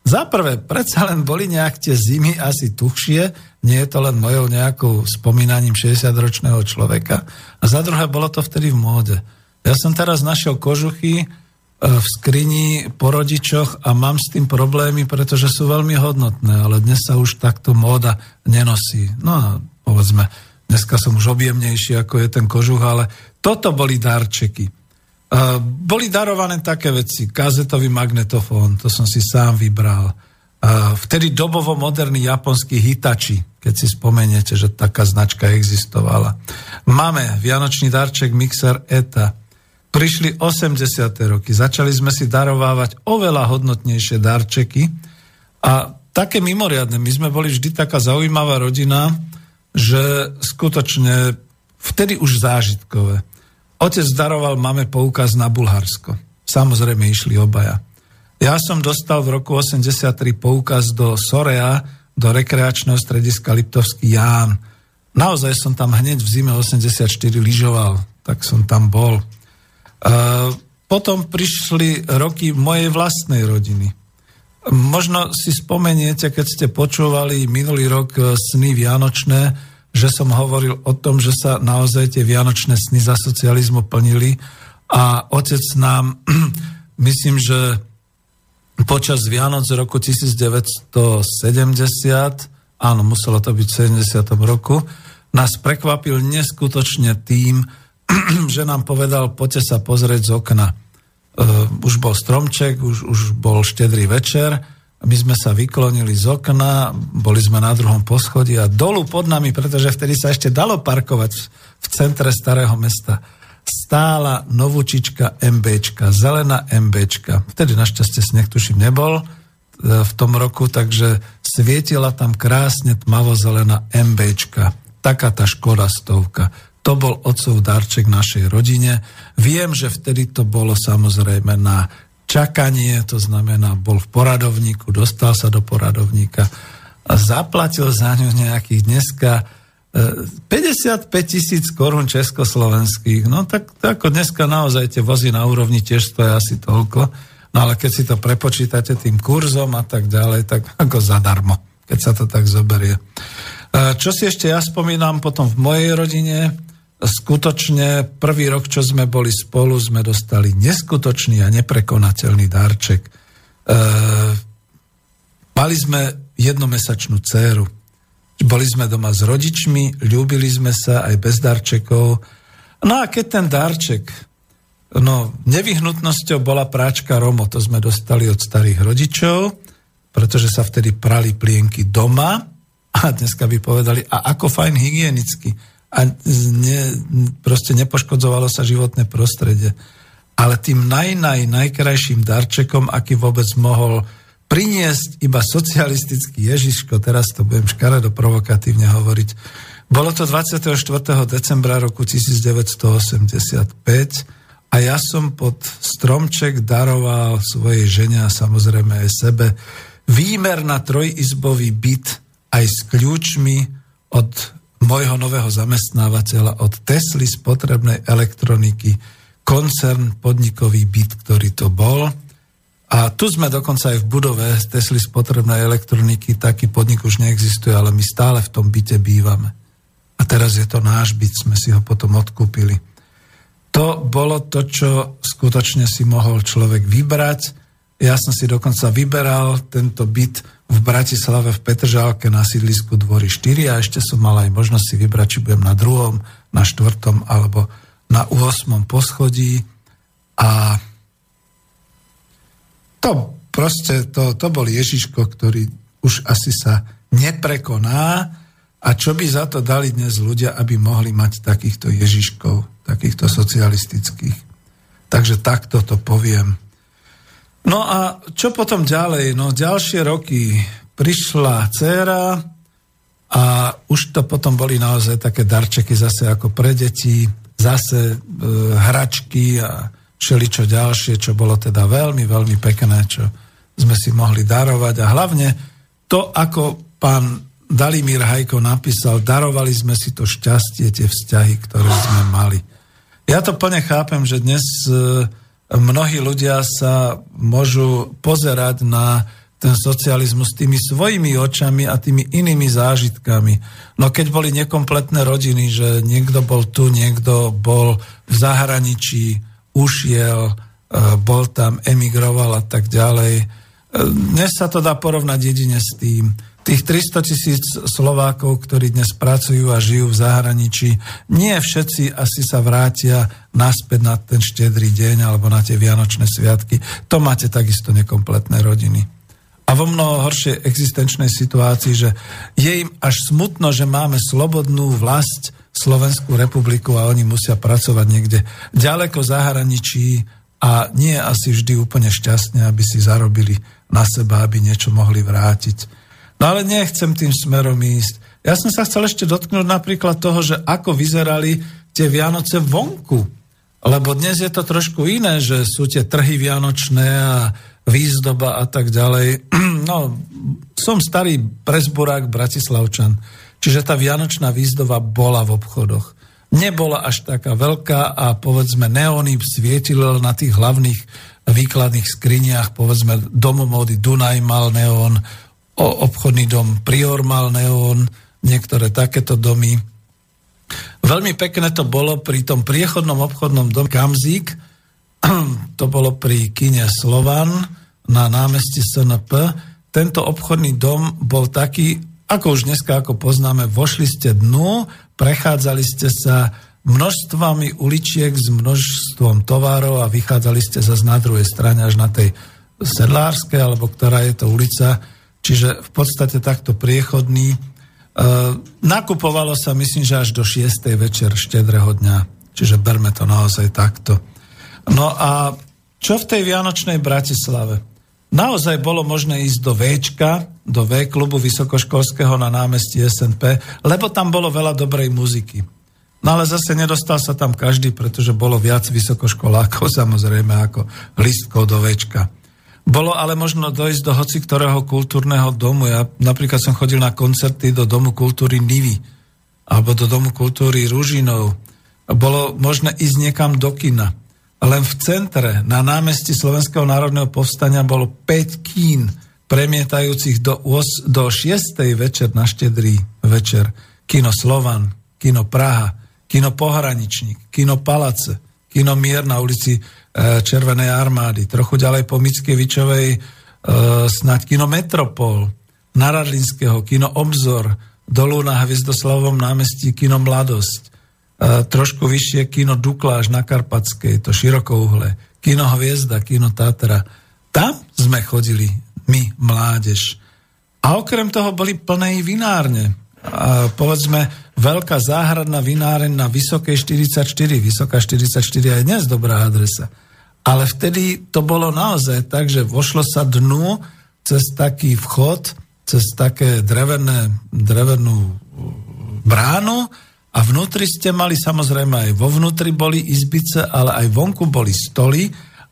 Za prvé, predsa len boli nejak tie zimy asi tuchšie, nie je to len mojou nejakou spomínaním 60-ročného človeka. A za druhé, bolo to vtedy v móde. Ja som teraz našiel kožuchy e, v skrini po rodičoch a mám s tým problémy, pretože sú veľmi hodnotné, ale dnes sa už takto móda nenosí. No a povedzme, dneska som už objemnejší, ako je ten kožuch, ale toto boli darčeky. Boli darované také veci, kazetový magnetofón, to som si sám vybral. Vtedy dobovo moderný japonský Hitachi, keď si spomeniete, že taká značka existovala. Máme Vianočný darček mixer ETA. Prišli 80. roky, začali sme si darovávať oveľa hodnotnejšie darčeky a také mimoriadne. My sme boli vždy taká zaujímavá rodina, že skutočne vtedy už zážitkové. Otec daroval mame poukaz na Bulharsko. Samozrejme išli obaja. Ja som dostal v roku 83 poukaz do Sorea, do rekreačného strediska Liptovský Ján. Naozaj som tam hneď v zime 84 lyžoval, tak som tam bol. Uh, potom prišli roky mojej vlastnej rodiny. Možno si spomeniete, keď ste počúvali minulý rok e, sny Vianočné, že som hovoril o tom, že sa naozaj tie vianočné sny za socializmu plnili a otec nám, myslím, že počas Vianoc roku 1970, áno, muselo to byť v 70. roku, nás prekvapil neskutočne tým, že nám povedal, poďte sa pozrieť z okna. Uh, už bol stromček, už, už bol štedrý večer, my sme sa vyklonili z okna, boli sme na druhom poschodí a dolu pod nami, pretože vtedy sa ešte dalo parkovať v centre starého mesta, stála novúčička MBčka, zelená MBčka. Vtedy našťastie sneh tuším nebol e, v tom roku, takže svietila tam krásne tmavo-zelená MBčka. Taká tá škoda stovka. To bol otcov darček našej rodine. Viem, že vtedy to bolo samozrejme na čakanie, to znamená, bol v poradovníku, dostal sa do poradovníka a zaplatil za ňu nejakých dneska 55 e, tisíc korún československých. No tak ako dneska naozaj tie vozy na úrovni tiež stojí asi toľko. No ale keď si to prepočítate tým kurzom a tak ďalej, tak ako zadarmo, keď sa to tak zoberie. E, čo si ešte ja spomínam potom v mojej rodine, skutočne prvý rok, čo sme boli spolu, sme dostali neskutočný a neprekonateľný darček. E, mali sme jednomesačnú dceru. Boli sme doma s rodičmi, ľúbili sme sa aj bez darčekov. No a keď ten darček, no nevyhnutnosťou bola práčka Romo, to sme dostali od starých rodičov, pretože sa vtedy prali plienky doma a dneska by povedali, a ako fajn hygienicky. A ne, proste nepoškodzovalo sa životné prostredie. Ale tým naj, naj, najkrajším darčekom, aký vôbec mohol priniesť iba socialistický Ježiško, teraz to budem škaredo provokatívne hovoriť, bolo to 24. decembra roku 1985 a ja som pod stromček daroval svojej žene a samozrejme aj sebe výmer na trojizbový byt aj s kľúčmi od môjho nového zamestnávateľa, od Tesly spotrebnej elektroniky, koncern podnikový byt, ktorý to bol – a tu sme dokonca aj v budove Tesly spotrebnej elektroniky, taký podnik už neexistuje, ale my stále v tom byte bývame. A teraz je to náš byt, sme si ho potom odkúpili. To bolo to, čo skutočne si mohol človek vybrať. Ja som si dokonca vyberal tento byt v Bratislave v Petržálke na sídlisku Dvory 4 a ešte som mal aj možnosť si vybrať, či budem na druhom, na štvrtom alebo na 8. poschodí. A to proste, to, to bol Ježiško, ktorý už asi sa neprekoná a čo by za to dali dnes ľudia, aby mohli mať takýchto Ježiškov, takýchto socialistických. Takže takto to poviem. No a čo potom ďalej? No ďalšie roky prišla dcéra a už to potom boli naozaj také darčeky zase ako pre deti, zase e, hračky a všeličo ďalšie, čo bolo teda veľmi, veľmi pekné, čo sme si mohli darovať. A hlavne to, ako pán Dalimír Hajko napísal, darovali sme si to šťastie, tie vzťahy, ktoré sme mali. Ja to plne chápem, že dnes e, mnohí ľudia sa môžu pozerať na ten socializmus tými svojimi očami a tými inými zážitkami. No keď boli nekompletné rodiny, že niekto bol tu, niekto bol v zahraničí, ušiel, e, bol tam, emigroval a tak ďalej. E, dnes sa to dá porovnať jedine s tým. Tých 300 tisíc Slovákov, ktorí dnes pracujú a žijú v zahraničí, nie všetci asi sa vrátia naspäť na ten štedrý deň alebo na tie Vianočné sviatky. To máte takisto nekompletné rodiny. A vo mnoho horšej existenčnej situácii, že je im až smutno, že máme slobodnú vlast, Slovenskú republiku a oni musia pracovať niekde ďaleko zahraničí a nie asi vždy úplne šťastne, aby si zarobili na seba, aby niečo mohli vrátiť. No ale nechcem tým smerom ísť. Ja som sa chcel ešte dotknúť napríklad toho, že ako vyzerali tie Vianoce vonku. Lebo dnes je to trošku iné, že sú tie trhy vianočné a výzdoba a tak ďalej. No, som starý presburák Bratislavčan. Čiže tá vianočná výzdova bola v obchodoch. Nebola až taká veľká a povedzme neóny svietilo na tých hlavných výkladných skriniach, povedzme domomódy Dunaj mal neón, obchodný dom Prior mal neón, niektoré takéto domy. Veľmi pekné to bolo pri tom priechodnom obchodnom dome Kamzík, to bolo pri kine Slovan na námestí SNP. Tento obchodný dom bol taký, ako už dneska, ako poznáme, vošli ste dnu, prechádzali ste sa množstvami uličiek s množstvom tovarov a vychádzali ste zase na druhej strane až na tej sedlárskej, alebo ktorá je to ulica. Čiže v podstate takto priechodný. E, nakupovalo sa, myslím, že až do 6. večer štedrého dňa. Čiže berme to naozaj takto. No a čo v tej Vianočnej Bratislave? Naozaj bolo možné ísť do Včka, do V klubu vysokoškolského na námestí SNP, lebo tam bolo veľa dobrej muziky. No ale zase nedostal sa tam každý, pretože bolo viac vysokoškolákov samozrejme ako listkov do Včka. Bolo ale možno dojsť do hoci ktorého kultúrneho domu. Ja napríklad som chodil na koncerty do Domu kultúry Nivy alebo do Domu kultúry Ružinov. Bolo možné ísť niekam do kina. Len v centre, na námestí Slovenského národného povstania bolo 5 kín, premietajúcich do, 8, do 6. večer na štedrý večer. Kino Slovan, Kino Praha, kino Pohraničník, kino Palace, kino Mier na ulici e, Červenej armády, trochu ďalej po Mickevičovej e, snáď kino Metropol, na Radlinského, kino Obzor, dolu na Hviezdoslavovom námestí kino Mladosť, e, trošku vyššie kino Dukláž na Karpatskej, to širokouhle, kino Hviezda, kino Tatra. Tam sme chodili my, mládež. A okrem toho boli plné vinárne. A povedzme, veľká záhradná vináreň na Vysokej 44. Vysoká 44 je dnes dobrá adresa. Ale vtedy to bolo naozaj tak, že vošlo sa dnu cez taký vchod, cez také drevené, drevenú bránu a vnútri ste mali samozrejme aj vo vnútri boli izbice, ale aj vonku boli stoly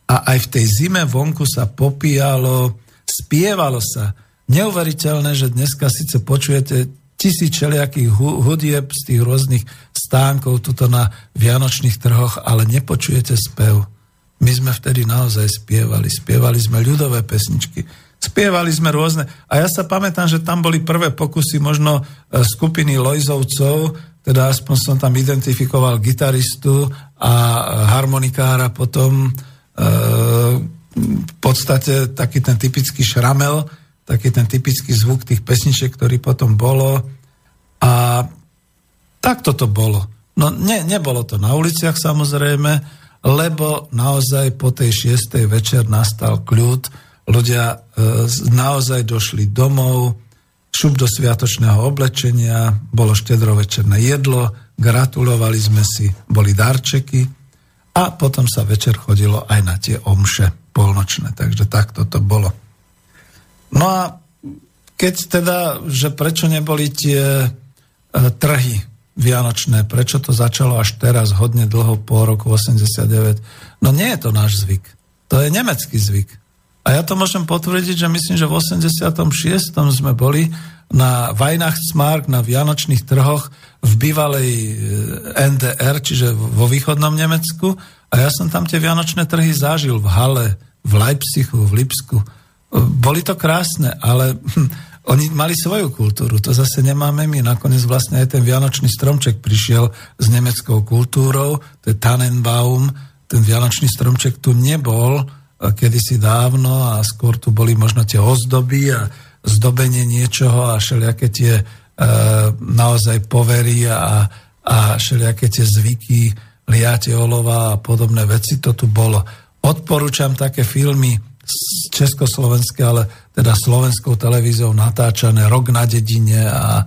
a aj v tej zime vonku sa popíjalo, spievalo sa. Neuveriteľné, že dneska síce počujete tisíc všelijakých hudieb z tých rôznych stánkov tuto na vianočných trhoch, ale nepočujete spev. My sme vtedy naozaj spievali. Spievali sme ľudové pesničky. Spievali sme rôzne. A ja sa pamätám, že tam boli prvé pokusy možno e, skupiny Lojzovcov, teda aspoň som tam identifikoval gitaristu a harmonikára potom e, v podstate taký ten typický šramel, taký ten typický zvuk tých pesničiek, ktorý potom bolo. A tak toto bolo. No ne, nebolo to na uliciach samozrejme, lebo naozaj po tej šiestej večer nastal kľud, ľudia e, naozaj došli domov, šup do sviatočného oblečenia, bolo štedrovečerné jedlo, gratulovali sme si, boli darčeky a potom sa večer chodilo aj na tie omše polnočné. Takže takto to bolo. No a keď teda, že prečo neboli tie e, trhy vianočné, prečo to začalo až teraz, hodne dlho po roku 89, no nie je to náš zvyk. To je nemecký zvyk. A ja to môžem potvrdiť, že myslím, že v 86. sme boli na Weihnachtsmarkt, na Vianočných trhoch v bývalej e, NDR, čiže vo východnom Nemecku. A ja som tam tie Vianočné trhy zažil v Hale, v Leipzigu, v Lipsku boli to krásne, ale hm, oni mali svoju kultúru, to zase nemáme my. Nakoniec vlastne aj ten Vianočný stromček prišiel s nemeckou kultúrou, to je Tannenbaum, ten Vianočný stromček tu nebol kedysi dávno a skôr tu boli možno tie ozdoby a zdobenie niečoho a všelijaké tie e, naozaj povery a, a všelijaké tie zvyky, liate olova a podobné veci, to tu bolo. Odporúčam také filmy československé, ale teda slovenskou televíziou natáčané Rok na dedine a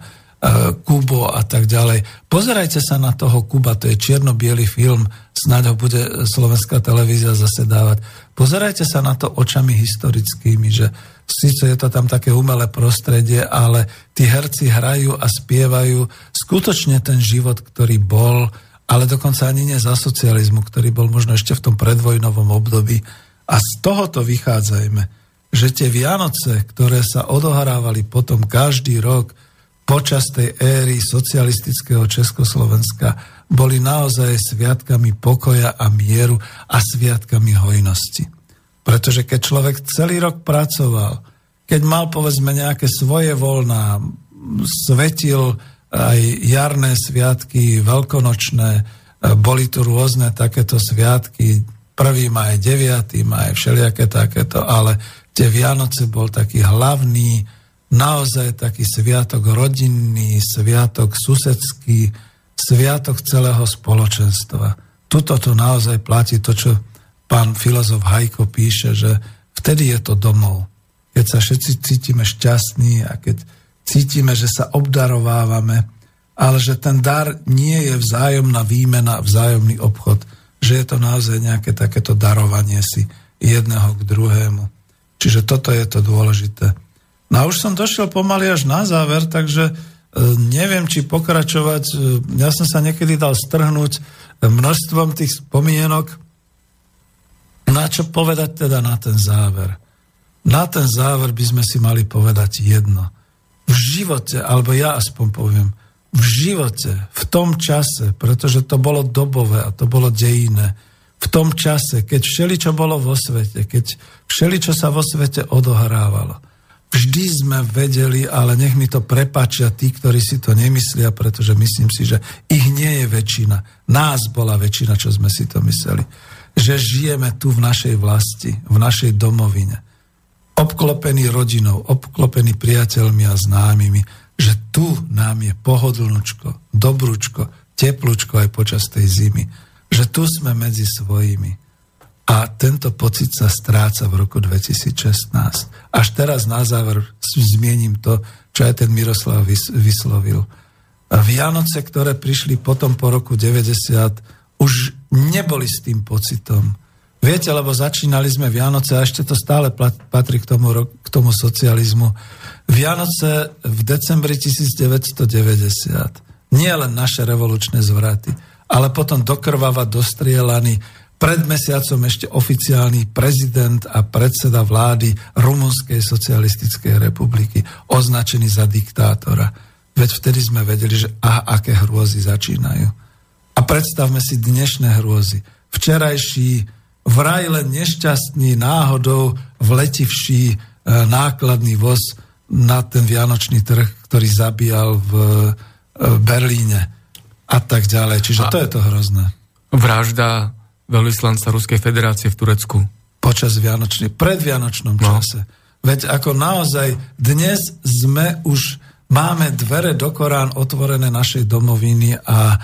Kubo a tak ďalej. Pozerajte sa na toho Kuba, to je čierno film, snáď ho bude slovenská televízia zase dávať. Pozerajte sa na to očami historickými, že síce je to tam také umelé prostredie, ale tí herci hrajú a spievajú skutočne ten život, ktorý bol, ale dokonca ani nie za socializmu, ktorý bol možno ešte v tom predvojnovom období, a z tohoto vychádzajme, že tie Vianoce, ktoré sa odohrávali potom každý rok počas tej éry socialistického Československa, boli naozaj sviatkami pokoja a mieru a sviatkami hojnosti. Pretože keď človek celý rok pracoval, keď mal povedzme nejaké svoje voľná, svetil aj jarné sviatky, veľkonočné, boli tu rôzne takéto sviatky, prvý maj, 9. maj, všelijaké takéto, ale tie Vianoce bol taký hlavný, naozaj taký sviatok rodinný, sviatok susedský, sviatok celého spoločenstva. Tuto to naozaj platí to, čo pán filozof Hajko píše, že vtedy je to domov. Keď sa všetci cítime šťastní a keď cítime, že sa obdarovávame, ale že ten dar nie je vzájomná výmena, vzájomný obchod, že je to naozaj nejaké takéto darovanie si jedného k druhému. Čiže toto je to dôležité. No a už som došiel pomaly až na záver, takže e, neviem, či pokračovať. E, ja som sa niekedy dal strhnúť množstvom tých spomienok. Na čo povedať teda na ten záver? Na ten záver by sme si mali povedať jedno. V živote, alebo ja aspoň poviem, v živote, v tom čase, pretože to bolo dobové a to bolo dejné, v tom čase, keď všeli, čo bolo vo svete, keď všeli, čo sa vo svete odohrávalo, vždy sme vedeli, ale nech mi to prepačia tí, ktorí si to nemyslia, pretože myslím si, že ich nie je väčšina. Nás bola väčšina, čo sme si to mysleli. Že žijeme tu v našej vlasti, v našej domovine. Obklopený rodinou, obklopený priateľmi a známymi. Že tu nám je pohodlnočko, dobrúčko, teplúčko aj počas tej zimy. Že tu sme medzi svojimi. A tento pocit sa stráca v roku 2016. Až teraz na záver zmiením to, čo aj ten Miroslav vyslovil. Vianoce, ktoré prišli potom po roku 90, už neboli s tým pocitom. Viete, lebo začínali sme Vianoce a ešte to stále patrí k tomu, k tomu socializmu. Vianoce v decembri 1990. Nie len naše revolučné zvraty, ale potom dokrvava dostrielaný pred mesiacom ešte oficiálny prezident a predseda vlády Rumunskej socialistickej republiky, označený za diktátora. Veď vtedy sme vedeli, že aha, aké hrôzy začínajú. A predstavme si dnešné hrôzy. Včerajší, vraj len nešťastný náhodou vletivší e, nákladný voz na ten vianočný trh, ktorý zabíjal v e, Berlíne a tak ďalej. Čiže a to je to hrozné. Vražda veľvyslanca Ruskej federácie v Turecku. Počas Vianočný, predvianočnom no. čase. Veď ako naozaj dnes sme už, máme dvere do Korán otvorené našej domoviny a e,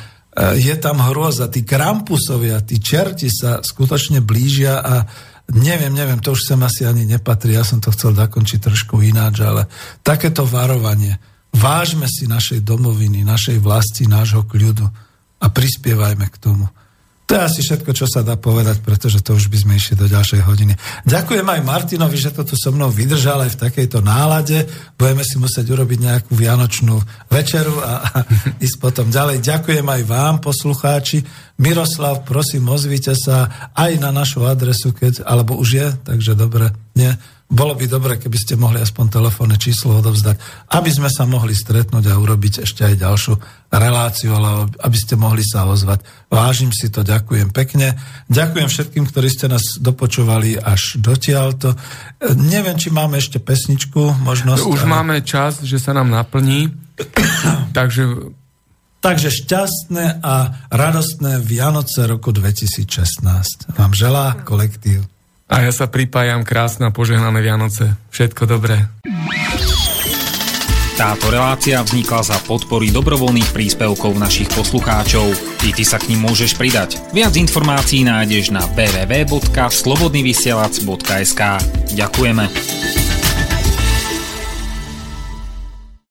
je tam hrôza. Tí krampusovia, tí čerti sa skutočne blížia a neviem, neviem, to už sem asi ani nepatrí, ja som to chcel zakončiť trošku ináč, ale takéto varovanie. Vážme si našej domoviny, našej vlasti, nášho kľudu a prispievajme k tomu. To je asi všetko, čo sa dá povedať, pretože to už by sme išli do ďalšej hodiny. Ďakujem aj Martinovi, že to tu so mnou vydržal aj v takejto nálade. Budeme si musieť urobiť nejakú vianočnú večeru a, a ísť potom ďalej. Ďakujem aj vám, poslucháči. Miroslav, prosím, ozvite sa aj na našu adresu, keď, alebo už je, takže dobre, nie bolo by dobre, keby ste mohli aspoň telefónne číslo odovzdať, aby sme sa mohli stretnúť a urobiť ešte aj ďalšiu reláciu, ale aby ste mohli sa ozvať. Vážim si to, ďakujem pekne. Ďakujem všetkým, ktorí ste nás dopočovali až dotiaľto. Neviem, či máme ešte pesničku, možnosť. Už ale... máme čas, že sa nám naplní, takže... Takže šťastné a radostné Vianoce roku 2016 vám želá kolektív. A ja sa pripájam krásne a požehnané Vianoce. Všetko dobré. Táto relácia vznikla za podpory dobrovoľných príspevkov našich poslucháčov. I ty sa k ním môžeš pridať. Viac informácií nájdeš na www.slobodnyvysielac.sk Ďakujeme.